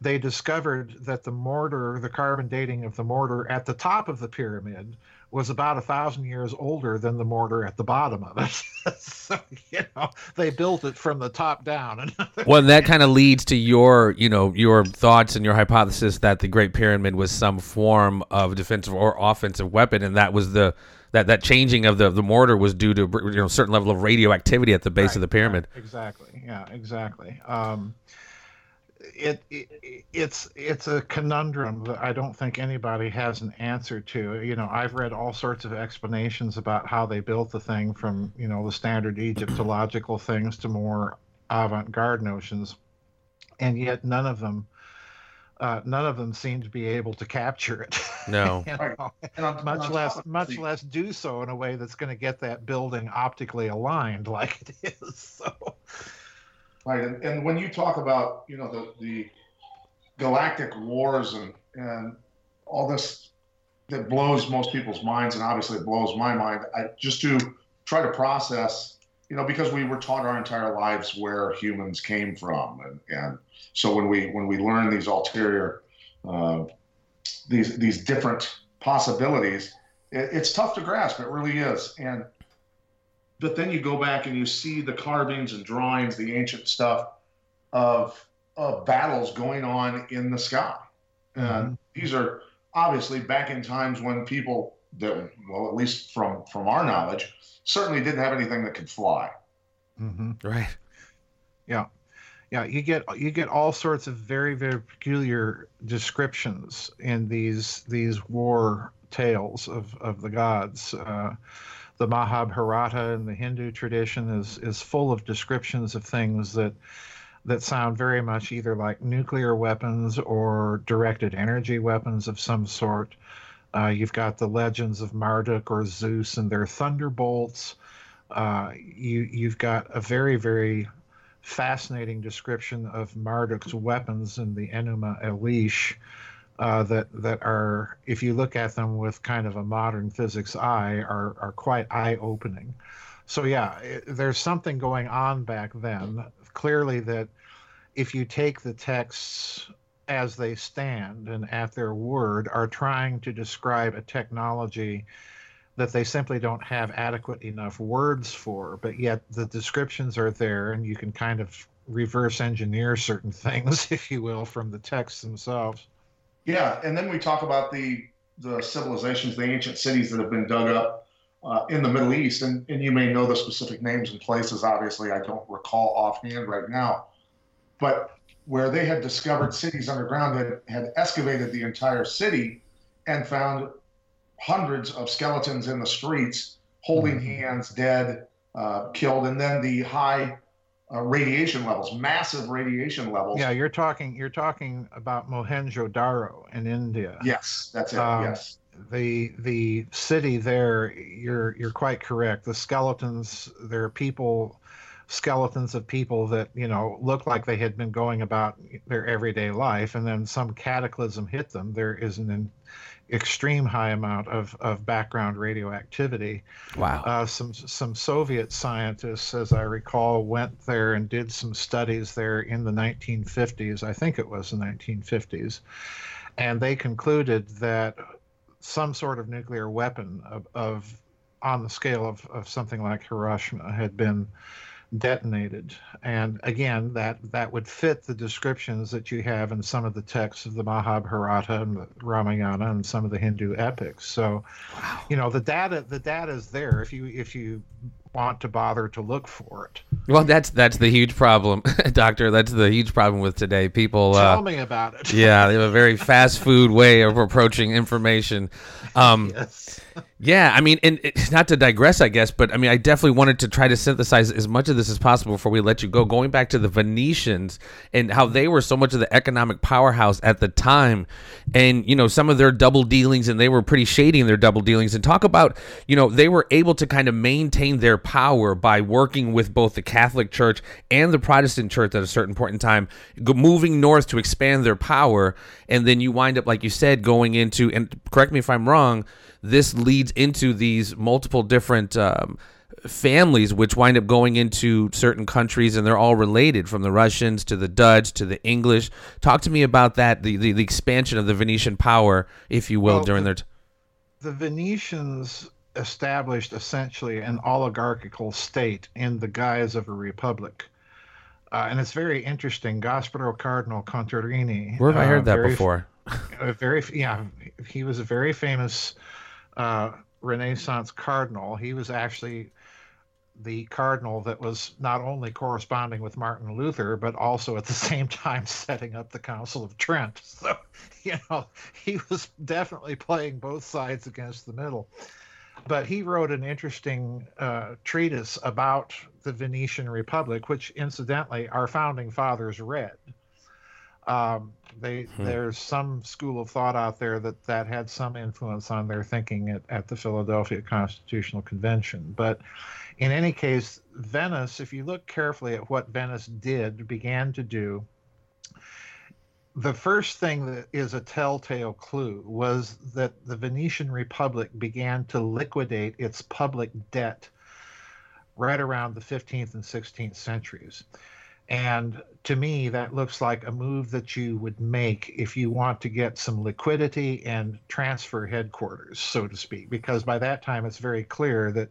They discovered that the mortar, the carbon dating of the mortar at the top of the pyramid, was about a thousand years older than the mortar at the bottom of it. so you know they built it from the top down. And Well, that kind of leads to your, you know, your thoughts and your hypothesis that the Great Pyramid was some form of defensive or offensive weapon, and that was the that that changing of the the mortar was due to you know certain level of radioactivity at the base of the pyramid. Right, exactly. Yeah, exactly. Um, it, it it's it's a conundrum that I don't think anybody has an answer to. You know, I've read all sorts of explanations about how they built the thing, from you know the standard Egyptological things to more avant-garde notions, and yet none of them. Uh, none of them seem to be able to capture it. No. You Right. know? And much less much the- less do so in a way that's going to get that building optically aligned like it is so Right, and, and when you talk about you know the the galactic wars and and all this that blows most people's minds, and obviously it blows my mind. I just to try to process, you know, because we were taught our entire lives where humans came from, and and so when we when we learn these ulterior, uh, these these different possibilities, it, it's tough to grasp. It really is, and but then you go back and you see the carvings and drawings, the ancient stuff of of battles going on in the sky. And these are obviously back in times when people that well, at least from from our knowledge, certainly didn't have anything that could fly. hmm Right. Yeah. Yeah you get you get all sorts of very very peculiar descriptions in these these war tales of of the gods uh, the mahabharata in the hindu tradition is is full of descriptions of things that that sound very much either like nuclear weapons or directed energy weapons of some sort. Uh, you've got the legends of marduk or zeus and their thunderbolts. Uh, you you've got a very very fascinating description of Marduk's weapons in the Enuma Elish uh, that that are, if you look at them with kind of a modern physics eye, are are quite eye opening. So yeah, it, there's something going on back then. Clearly, that if you take the texts as they stand and at their word, are trying to describe a technology that they simply don't have adequate enough words for, but yet the descriptions are there and you can kind of reverse engineer certain things, if you will, from the texts themselves. Yeah, and then we talk about the the civilizations, the ancient cities that have been dug up uh, in the Middle East, and, and you may know the specific names and places. Obviously, I don't recall offhand right now, but where they had discovered cities underground, had had excavated the entire city, and found hundreds of skeletons in the streets, holding hands, dead, uh, killed, and then the high uh, radiation levels, massive radiation levels. Yeah, you're talking you're talking about Mohenjo-daro in India. Yes, that's it. Um, yes. the the city there you're you're quite correct the skeletons there are people skeletons of people that you know look like they had been going about their everyday life and then some cataclysm hit them there is an extreme high amount of, of background radioactivity Wow. uh, some some Soviet scientists, as I recall, went there and did some studies there in the 1950s. I think it was the 1950s, and they concluded that some sort of nuclear weapon of, of on the scale of, of something like Hiroshima had been detonated. And again, that that would fit the descriptions that you have in some of the texts of the Mahabharata and the Ramayana and some of the Hindu epics. So you know the data the data is there if you if you want to bother to look for it Well, that's that's the huge problem, doctor. That's the huge problem with today. People. tell Uh, me about it yeah, they have a very fast food way of approaching information. Um, yes Yeah, I mean, and it, not to digress, I guess, but I mean, I definitely wanted to try to synthesize as much of this as possible before we let you go. Going back to the Venetians and how they were so much of the economic powerhouse at the time, and you know some of their double dealings, and they were pretty shady in their double dealings. And talk about, you know, they were able to kind of maintain their power by working with both the Catholic Church and the Protestant Church at a certain point in time, moving north to expand their power, and then you wind up, like you said, going into and correct me if I'm wrong this leads into these multiple different um, families which wind up going into certain countries and they're all related from the russians to the dutch to the english. Talk to me about that the, the, the expansion of the venetian power if you will well, during the, their t- the venetians established essentially an oligarchical state in the guise of a republic uh, and it's very interesting gasparo cardinal contarini where have uh, i heard that very, before very yeah he was a very famous uh, Renaissance cardinal. He was actually the cardinal that was not only corresponding with Martin Luther, but also at the same time setting up the Council of Trent. So, you know, he was definitely playing both sides against the middle. But he wrote an interesting uh, treatise about the Venetian Republic, which incidentally our founding fathers read. Um, they hmm. there's some school of thought out there that that had some influence on their thinking at, at the Philadelphia Constitutional Convention. But in any case, Venice, if you look carefully at what Venice did, began to do, the first thing that is a telltale clue was that the Venetian Republic began to liquidate its public debt right around the 15th and 16th centuries. And to me, that looks like a move that you would make if you want to get some liquidity and transfer headquarters, so to speak, because by that time it's very clear that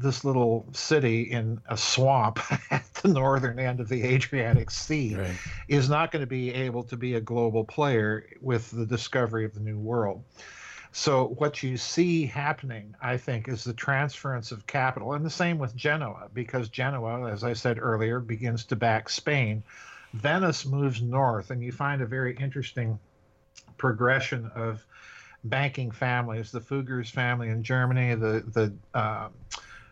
this little city in a swamp at the northern end of the Adriatic Sea right. is not going to be able to be a global player with the discovery of the New World. So what you see happening, I think, is the transference of capital, and the same with Genoa, because Genoa, as I said earlier, begins to back Spain. Venice moves north, and you find a very interesting progression of banking families. The Fugger's family in Germany, the the uh,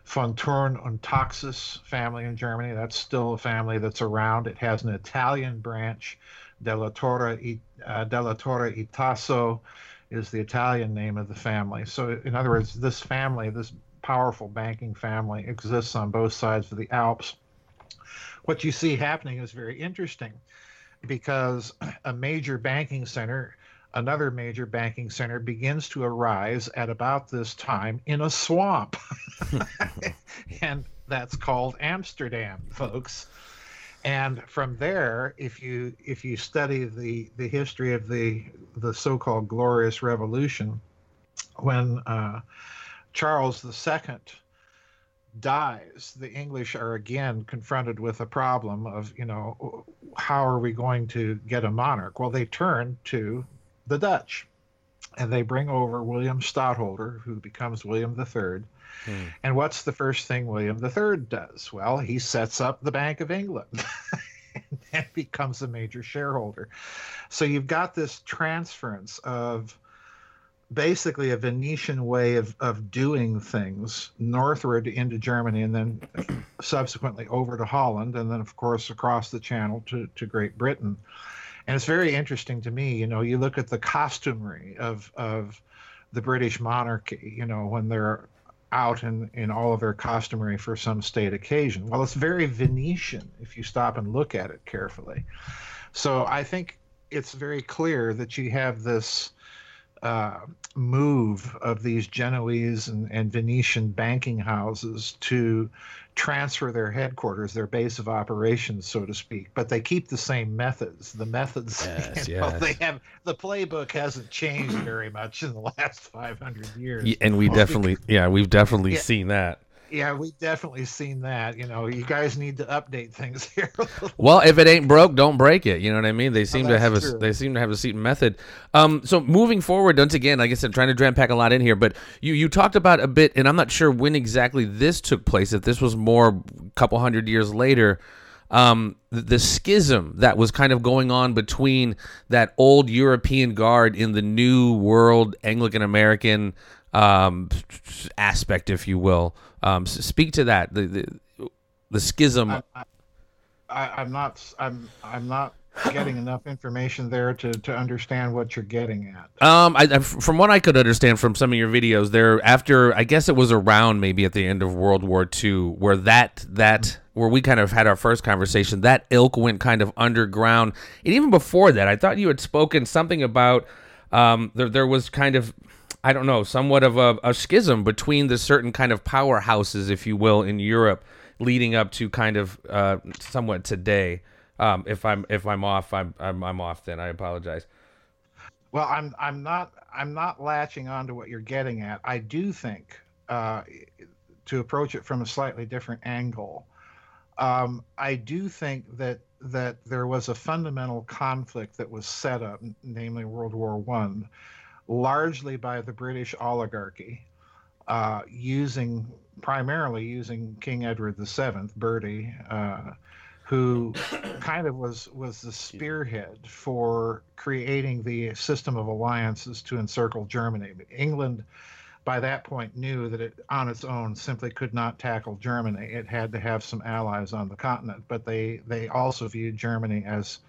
von Thurn und Taxis family in Germany. That's still a family that's around. It has an Italian branch, Della Torre, uh, Della Torre Itasso is the Italian name of the family. So, in other words, this family, this powerful banking family, exists on both sides of the Alps. What you see happening is very interesting because a major banking center, another major banking center, begins to arise at about this time in a swamp. and that's called Amsterdam, folks and from there if you if you study the the history of the the so-called glorious revolution when uh, charles ii dies the english are again confronted with a problem of you know how are we going to get a monarch well they turn to the dutch and they bring over william stadtholder who becomes william iii Hmm. And what's the first thing William III does? Well, he sets up the Bank of England and becomes a major shareholder. So you've got this transference of basically a Venetian way of, of doing things northward into Germany and then subsequently over to Holland and then, of course, across the channel to, to Great Britain. And it's very interesting to me, you know, you look at the costumery of, of the British monarchy, you know, when they're out in, in all of their costumery for some state occasion. Well, it's very Venetian if you stop and look at it carefully. So I think it's very clear that you have this uh, move of these Genoese and, and Venetian banking houses to transfer their headquarters, their base of operations, so to speak. But they keep the same methods. The methods, yes, you know, yes. they have the playbook hasn't changed very much in the last 500 years. Yeah, and we oh, definitely, yeah, we've definitely yeah. seen that yeah, we've definitely seen that. You know, you guys need to update things here. well, if it ain't broke, don't break it. You know what I mean? They seem oh, to have true. a they seem to have a certain method. Um, so moving forward, once again, like I said, trying to jam pack a lot in here, but you you talked about a bit, and I'm not sure when exactly this took place. If this was more a couple hundred years later. Um, the schism that was kind of going on between that old European guard in the new world Anglican American um, aspect, if you will. Um, speak to that the the, the schism. I, I, I'm not. I'm. I'm not getting enough information there to, to understand what you're getting at. Um, I, I, from what I could understand from some of your videos, there after I guess it was around maybe at the end of World War II, where that that where we kind of had our first conversation, that ilk went kind of underground, and even before that, I thought you had spoken something about um, there there was kind of I don't know, somewhat of a, a schism between the certain kind of powerhouses, if you will, in Europe, leading up to kind of uh, somewhat today. Um, if I'm if I'm off, I'm, I'm I'm off. Then I apologize. Well, I'm I'm not I'm not latching on to what you're getting at. I do think uh, to approach it from a slightly different angle. Um, I do think that that there was a fundamental conflict that was set up, namely World War One, largely by the British oligarchy, uh, using primarily using King Edward VII, Bertie, uh, who kind of was was the spearhead for creating the system of alliances to encircle Germany. England, by that point, knew that it on its own simply could not tackle Germany. It had to have some allies on the continent, but they they also viewed Germany as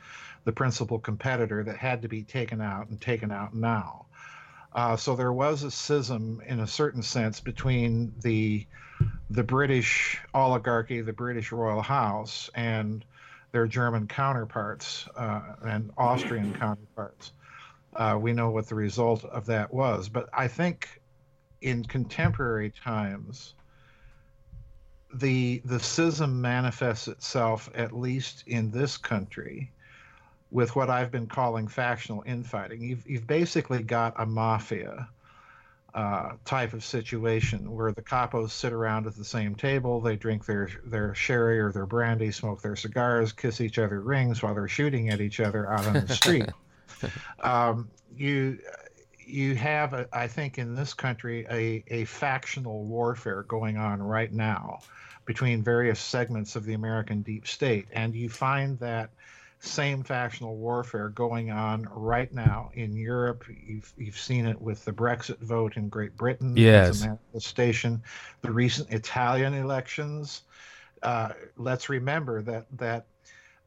the principal competitor that had to be taken out and taken out now. Uh, so there was a schism in a certain sense between the the British oligarchy, the British royal house, and their German counterparts uh, and Austrian counterparts. Uh, we know what the result of that was. But I think in contemporary times, the the schism manifests itself, at least in this country, with what I've been calling factional infighting. You've you've basically got a mafia uh, type of situation where the capos sit around at the same table, they drink their their sherry or their brandy, smoke their cigars, kiss each other rings while they're shooting at each other out on the street. um, you you have, a, I think, in this country a a factional warfare going on right now between various segments of the American deep state, and you find that same factional warfare going on right now in Europe. You've, you've seen it with the Brexit vote in Great Britain. Yes. manifestation. The recent Italian elections. Uh, let's remember that that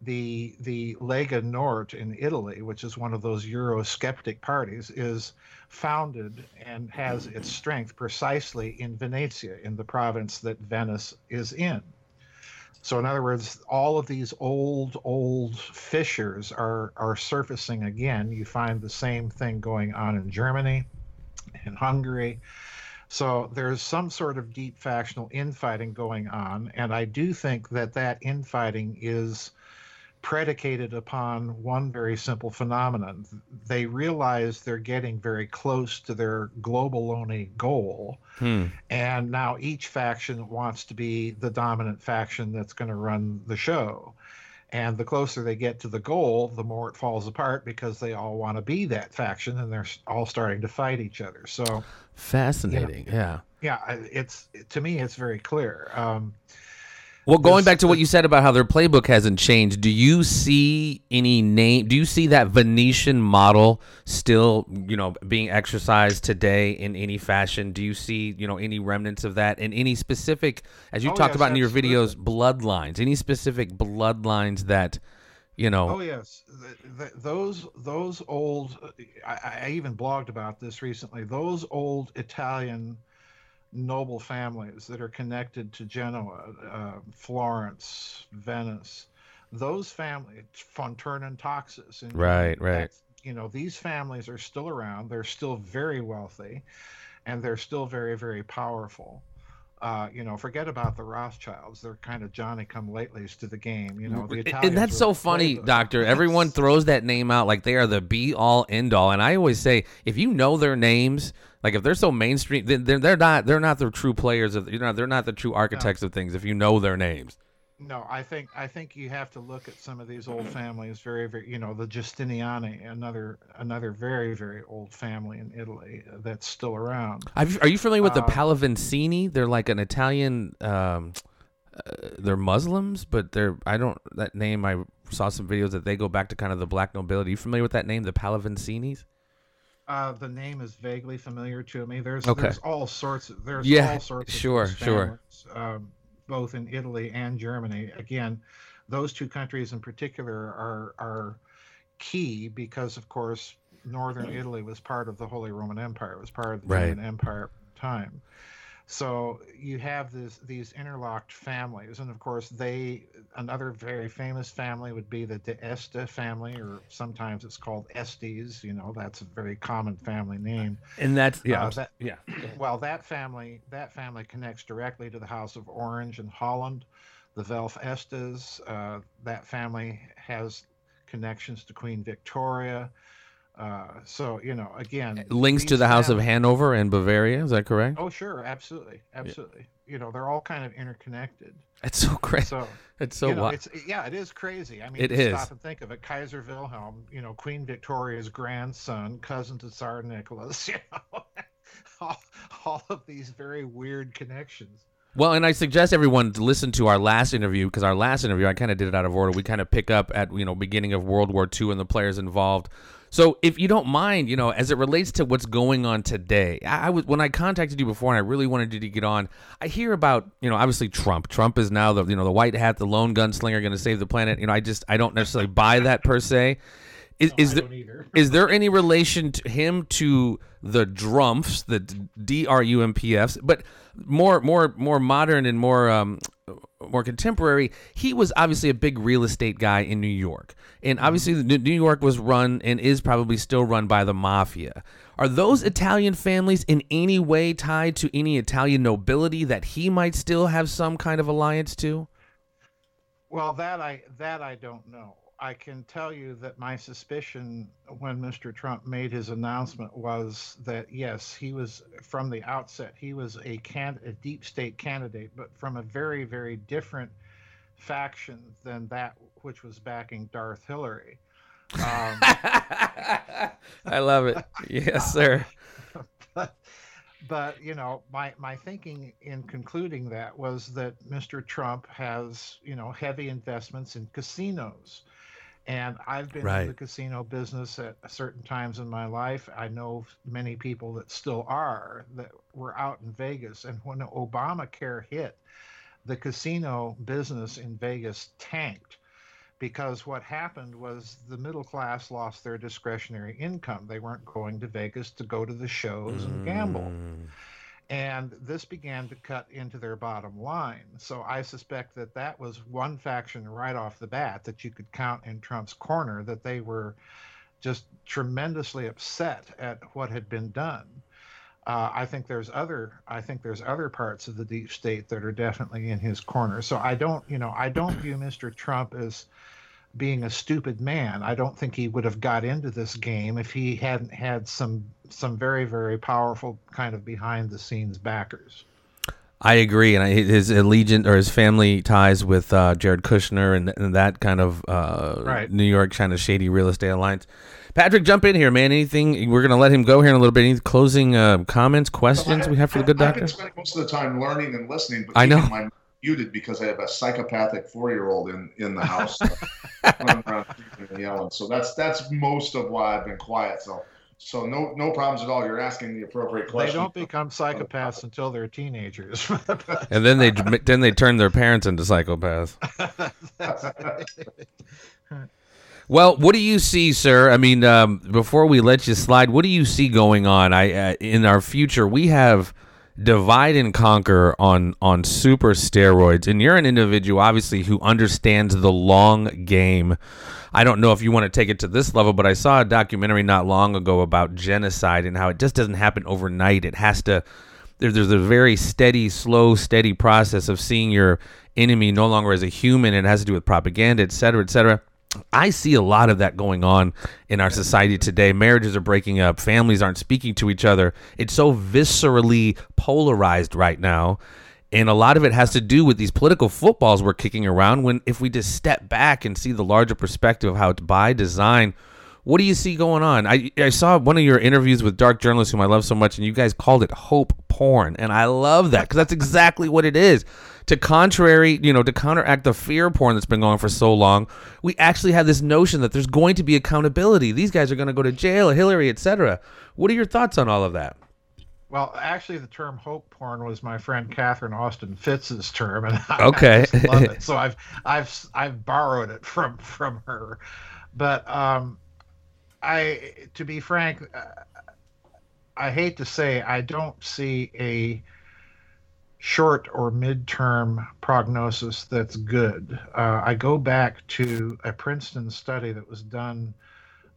the the Lega Nord in Italy, which is one of those Eurosceptic parties, is founded and has its strength precisely in Venetia, in the province that Venice is in. So in other words, all of these old, old fissures are are surfacing again. You find the same thing going on in Germany, in Hungary. So there's some sort of deep factional infighting going on, and I do think that that infighting is predicated upon one very simple phenomenon. They realize they're getting very close to their global only goal. Hmm. And now each faction wants to be the dominant faction that's going to run the show. And the closer they get to the goal, the more it falls apart because they all want to be that faction and they're all starting to fight each other. So fascinating. You know, yeah. Yeah. It's to me, it's very clear. Um, well, going back to what you said about how their playbook hasn't changed, do you see any name? Do you see that Venetian model still, you know, being exercised today in any fashion? Do you see, you know, any remnants of that in any specific, as you oh, talked yes, about in your videos, bloodlines? Any specific bloodlines that, you know? Oh yes, those those old. I, I even blogged about this recently. Those old Italian noble families that are connected to Genoa, uh, Florence, Venice. Those families, von Thurn and Taxis, and Right, right. You know, these families are still around. They're still very wealthy, and they're still very, very powerful. Uh, you know, forget about the Rothschilds. They're kind of Johnny come latelys to the game. You know, the Italians and that's so funny, playbook. Doctor. Everyone throws that name out like they are the be all end all, and I always say if you know their names, like if they're so mainstream, then they're, they're not they're not the true players of you know they're not the true architects of things. If you know their names, No, I think I think you have to look at some of these old families. Very, very, you know, the Giustiniani, another another very, very old family in Italy uh, that's still around. I've, are you familiar with the Uh, Pallavicini? They're like an Italian. Um, uh, they're Muslims, but they're I don't that name. I saw some videos that they go back to kind of the black nobility. you familiar with that name, the Pallavicinis? Uh, the name is vaguely familiar to me. There's Okay. there's all sorts of there's Yeah, all sorts of sure, these sure. um, both in Italy and Germany. Again, those two countries in particular are are key because, of course, northern Italy was part of the Holy Roman Empire. It was part of the Right. Roman Empire time. So you have this these interlocked families, and of course, they another very famous family would be the De Este family, or sometimes it's called Estes. You know, that's a very common family name. And that's yeah, Uh, that- yeah. Well, that family that family connects directly to the House of Orange in Holland, the Welf Estes. Uh, that family has connections to Queen Victoria. Uh, so you know, again, Links to the House of Hanover and Bavaria. Is that correct? Oh, sure, absolutely, absolutely. You know, they're all kind of interconnected. It's so crazy. So, it's so you know, it's yeah, it is crazy. I mean, it is. stop and think of it. Kaiser Wilhelm, you know, Queen Victoria's grandson, cousin to Tsar Nicholas. You know, all, all of these very weird connections. Well, and I suggest everyone to listen to our last interview because our last interview, I kind of did it out of order. We kind of pick up at you know beginning of World War II and the players involved. So, if you don't mind, you know, as it relates to what's going on today, I, I was when I contacted you before, and I really wanted you to get on. I hear about you know obviously Trump. Trump is now the you know the white hat, the lone gunslinger, going to save the planet. You know, I just I don't necessarily buy that per se. Is, No, is there is there any relation to him to the Drumps, the D R U M P Fs, but more more more modern and more um, more contemporary? He was obviously a big real estate guy in New York, and obviously mm-hmm. New New York was run and is probably still run by the mafia. Are those Italian families in any way tied to any Italian nobility that he might still have some kind of alliance to? Well, that I that I don't know. I can tell you that my suspicion when Mr. Trump made his announcement was that yes, he was from the outset he was a can a deep state candidate, but from a very very different faction than that which was backing Darth Hillary. Um, I love it. Yes, sir. but, but you know my my thinking in concluding that was that Mr. Trump has you know heavy investments in casinos and I've been Right. in the casino business at certain times in my life I know many people that still are that were out in Vegas and when Obamacare hit the casino business in Vegas tanked because what happened was the middle class lost their discretionary income. They weren't going to Vegas to go to the shows and gamble. Mm. And this began to cut into their bottom line. So I suspect that that was one faction right off the bat that you could count in Trump's corner, that they were just tremendously upset at what had been done. Uh, I think there's other I think there's other parts of the deep state that are definitely in his corner. So I don't you know I don't view Mr. Trump as being a stupid man. I don't think he would have got into this game if he hadn't had some some very very powerful kind of behind the scenes backers. I agree, and I, his allegiance or his family ties with uh, Jared Kushner and, and that kind of uh, Right. New York kind of shady real estate alliance. Patrick, jump in here, man. Anything? We're gonna let him go here in a little bit. Any closing uh, comments, questions we have for the good doctor? I've been spending most of the time learning and listening, but I know. Keeping my muted because I have a psychopathic four-year-old in in the house running around screaming and yelling. So that's that's most of why I've been quiet. So so no no problems at all. You're asking the appropriate question. They don't become psychopaths until they're teenagers. And then they then they turn their parents into psychopaths. Well, what do you see, sir? I mean, um, before we let you slide, what do you see going on? I uh, in our future we have divide and conquer on on super steroids, and you're an individual, obviously, who understands the long game. I don't know if you want to take it to this level, but I saw a documentary not long ago about genocide and how it just doesn't happen overnight. It has to. There, there's a very steady, slow, steady process of seeing your enemy no longer as a human. It has to do with propaganda, et cetera, et cetera. I see a lot of that going on in our society today. Marriages are breaking up, families aren't speaking to each other. It's so viscerally polarized right now. And a lot of it has to do with these political footballs we're kicking around when if we just step back and see the larger perspective of how it's by design What do you see going on? I I saw one of your interviews with Dark Journalist, whom I love so much, and you guys called it hope porn, and I love that because that's exactly what it is. To contrary, you know, to counteract the fear porn that's been going on for so long, we actually have this notion that there's going to be accountability. These guys are going to go to jail, Hillary, etc. What are your thoughts on all of that? Well, actually, the term hope porn was my friend Catherine Austin Fitts's term, and I, okay, I love it. So I've I've I've borrowed it from from her. But um, I, to be frank, uh, I hate to say I don't see a short or midterm prognosis that's good. Uh, I go back to a Princeton study that was done,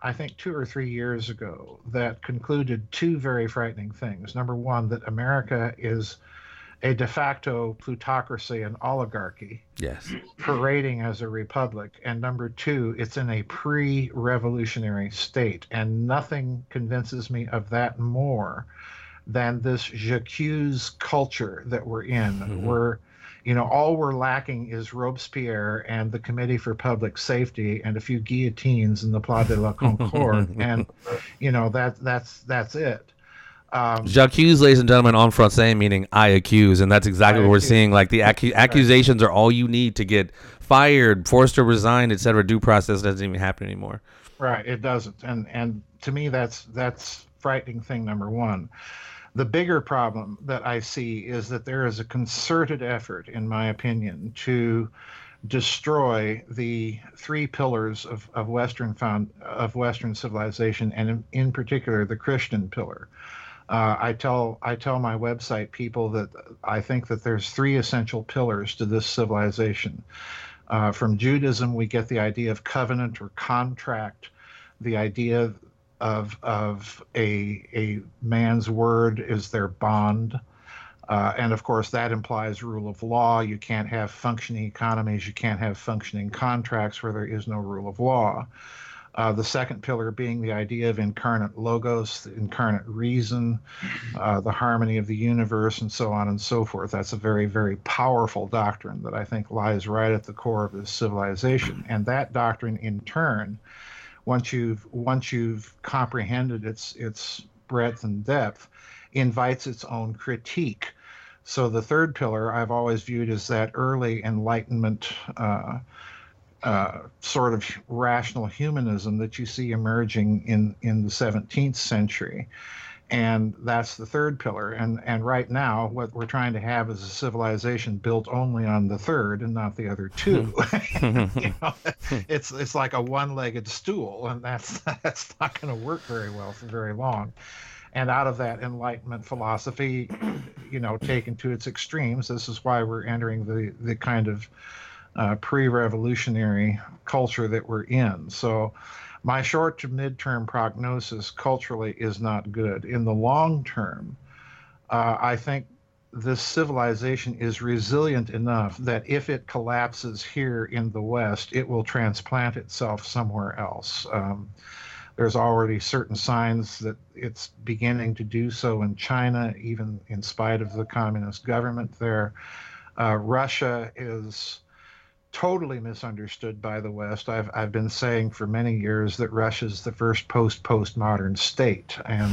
I think, two or three years ago that concluded two very frightening things. Number one, that America is a de facto plutocracy and oligarchy. Yes. Parading as a republic. And number two, it's in a pre revolutionary state. And nothing convinces me of that more than this j'accuse culture that we're in. Mm-hmm. We're, you know, all we're lacking is Robespierre and the Committee for Public Safety and a few guillotines in the Place de la Concorde. and, you know, that that's that's it. Um, J'accuse, ladies and gentlemen, en français, meaning I accuse, and that's exactly I what we're seeing. Like the acu- accusations are all you need to get fired, forced to resign, etc. Due process doesn't even happen anymore. Right, it doesn't, and and to me, that's that's frightening thing number one. The bigger problem that I see is that there is a concerted effort, in my opinion, to destroy the three pillars of, of Western found of Western civilization, and in, in particular the Christian pillar. Uh, I tell I tell my website people that I think that there's three essential pillars to this civilization. Uh, from Judaism, we get the idea of covenant or contract, the idea of of a a man's word is their bond, uh, and of course that implies rule of law. You can't have functioning economies, you can't have functioning contracts where there is no rule of law. Uh, the second pillar being the idea of incarnate logos, the incarnate reason, uh, the harmony of the universe, and so on and so forth. That's a very, very powerful doctrine that I think lies right at the core of this civilization. And that doctrine, in turn, once you've once you've comprehended its its breadth and depth, invites its own critique. So the third pillar I've always viewed as that early Enlightenment. Uh, uh, sort of rational humanism that you see emerging in, in the 17th century. And that's the third pillar. And, and right now, what we're trying to have is a civilization built only on the third and not the other two. you know, it's, it's like a one legged stool, and that's, that's not going to work very well for very long. And out of that Enlightenment philosophy, you know, taken to its extremes, this is why we're entering the, the kind of uh, pre-revolutionary culture that we're in. So my short to midterm prognosis culturally is not good. In the long term, uh, I think this civilization is resilient enough that if it collapses here in the West, it will transplant itself somewhere else. Um, there's already certain signs that it's beginning to do so in China, even in spite of the communist government there. Uh, Russia is totally misunderstood by the West. I've, I've been saying for many years that Russia's the first post postmodern state, and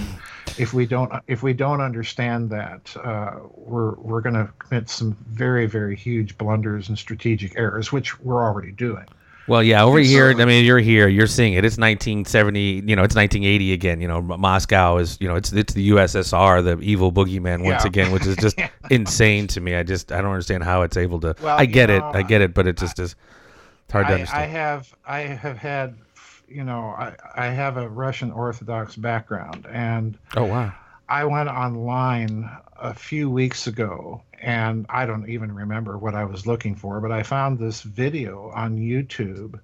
if we don't if we don't understand that, uh, we're we're going to commit some very very huge blunders and strategic errors, which we're already doing. Well, yeah, over here, I mean, you're here, you're seeing it. It's 1970, you know, it's 1980 again. You know, Moscow is, you know, it's it's the USSR, the evil boogeyman once yeah. again, which is just insane to me. I just I don't understand how it's able to. Well, I get know, it, I get it, but it just is. It's hard to understand. I have I have had, you know, I I have a Russian Orthodox background, and oh wow, I went online a few weeks ago and I don't even remember what I was looking for, but I found this video on YouTube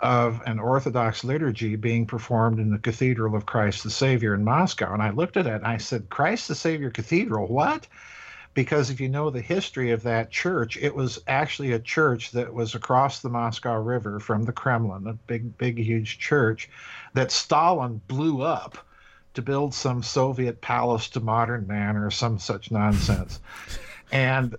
of an Orthodox liturgy being performed in the Cathedral of Christ the Savior in Moscow. And I looked at it and I said, Christ the Savior Cathedral, what? Because if you know the history of that church, it was actually a church that was across the Moscow River from the Kremlin, a big, big, huge church that Stalin blew up to build some Soviet palace to modern man or some such nonsense and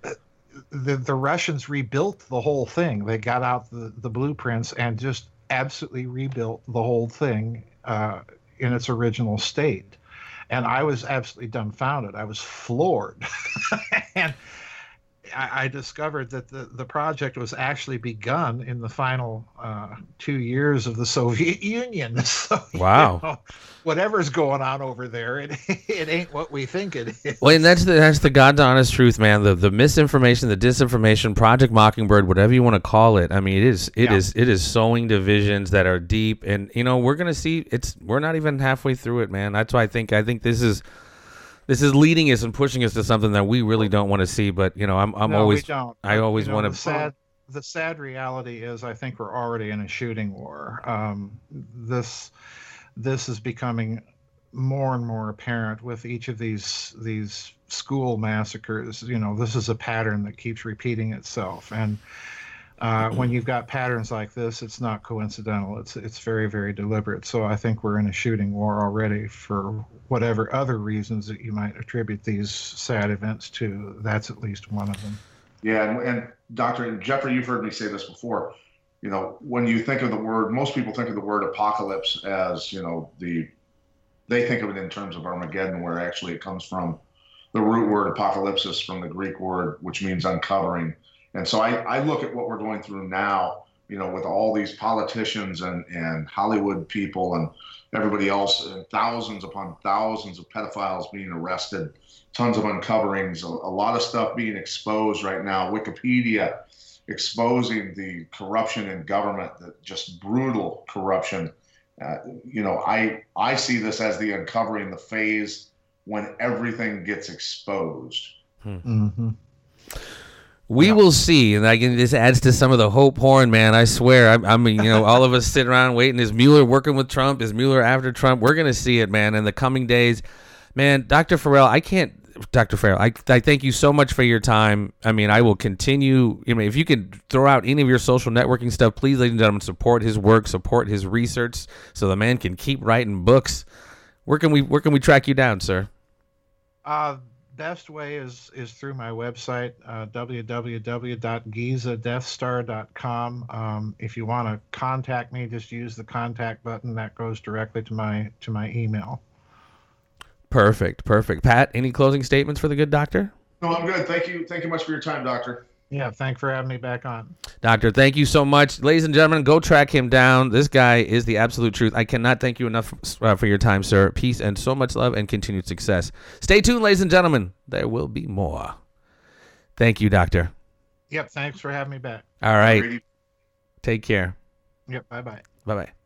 the the Russians rebuilt the whole thing. They got out the, the blueprints and just absolutely rebuilt the whole thing uh, in its original state. And I was absolutely dumbfounded. I was floored. and I, I, discovered that the, the project was actually begun in the final uh, two years of the Soviet Union. So, wow. You know, whatever's going on over there, it, it ain't what we think it is. Well, and that's the that's the God's honest truth, man. The the misinformation, the disinformation, Project Mockingbird, whatever you want to call it. I mean, it is it yeah. is it is sowing divisions that are deep, and you know we're gonna see it's we're not even halfway through it, man. That's why I think I think this is this is leading us and pushing us to something that we really don't want to see. But you know, I'm I'm no, always I always you know, want to. Sad, the sad reality is, I think we're already in a shooting war. Um, this this is becoming more and more apparent with each of these these school massacres. You know, this is a pattern that keeps repeating itself, and uh, when you've got patterns like this, it's not coincidental. It's it's very very deliberate. So I think we're in a shooting war already for whatever other reasons that you might attribute these sad events to. That's at least one of them. Yeah, and, and Doctor Jeffrey, you've heard me say this before. You know, when you think of the word, most people think of the word apocalypse as you know the they think of it in terms of Armageddon, where actually it comes from the root word apocalypsis from the Greek word, which means uncovering and so I, I look at what we're going through now, you know, with all these politicians and, and Hollywood people and everybody else, and thousands upon thousands of pedophiles being arrested, tons of uncoverings, a, a lot of stuff being exposed right now. WikiLeaks exposing the corruption in government, the just brutal corruption. Uh, you know, I I see this as the uncovering, the phase when everything gets exposed. Hmm. Mm-hmm. We yeah. will see, and I can this adds to some of the hope porn, man. I swear. I, I mean, you know, all of us sitting around waiting. Is Mueller working with Trump? Is Mueller after Trump? We're gonna see it, man, in the coming days. Man, Dr. Farrell, I can't. Dr. Farrell, I, I thank you so much for your time. I mean, I will continue. You know, if you can throw out any of your social networking stuff, please, ladies and gentlemen, support his work, support his research, so the man can keep writing books. Where can we Where can we track you down, sir? Uh, best way is is through my website uh, www.gizadeathstar.com. Um, if you want to contact me, just use the contact button that goes directly to my to my email. Perfect, perfect. Pat, any closing statements for the good doctor? No, I'm good. Thank you. Thank you much for your time, doctor. Yeah, thanks for having me back on. Doctor, thank you so much. Ladies and gentlemen, go track him down. This guy is the absolute truth. I cannot thank you enough uh, for your time, sir. Peace and so much love and continued success. Stay tuned, ladies and gentlemen. There will be more. Thank you, Doctor. Yep, thanks for having me back. All right. Take care. Yep, bye bye. Bye bye.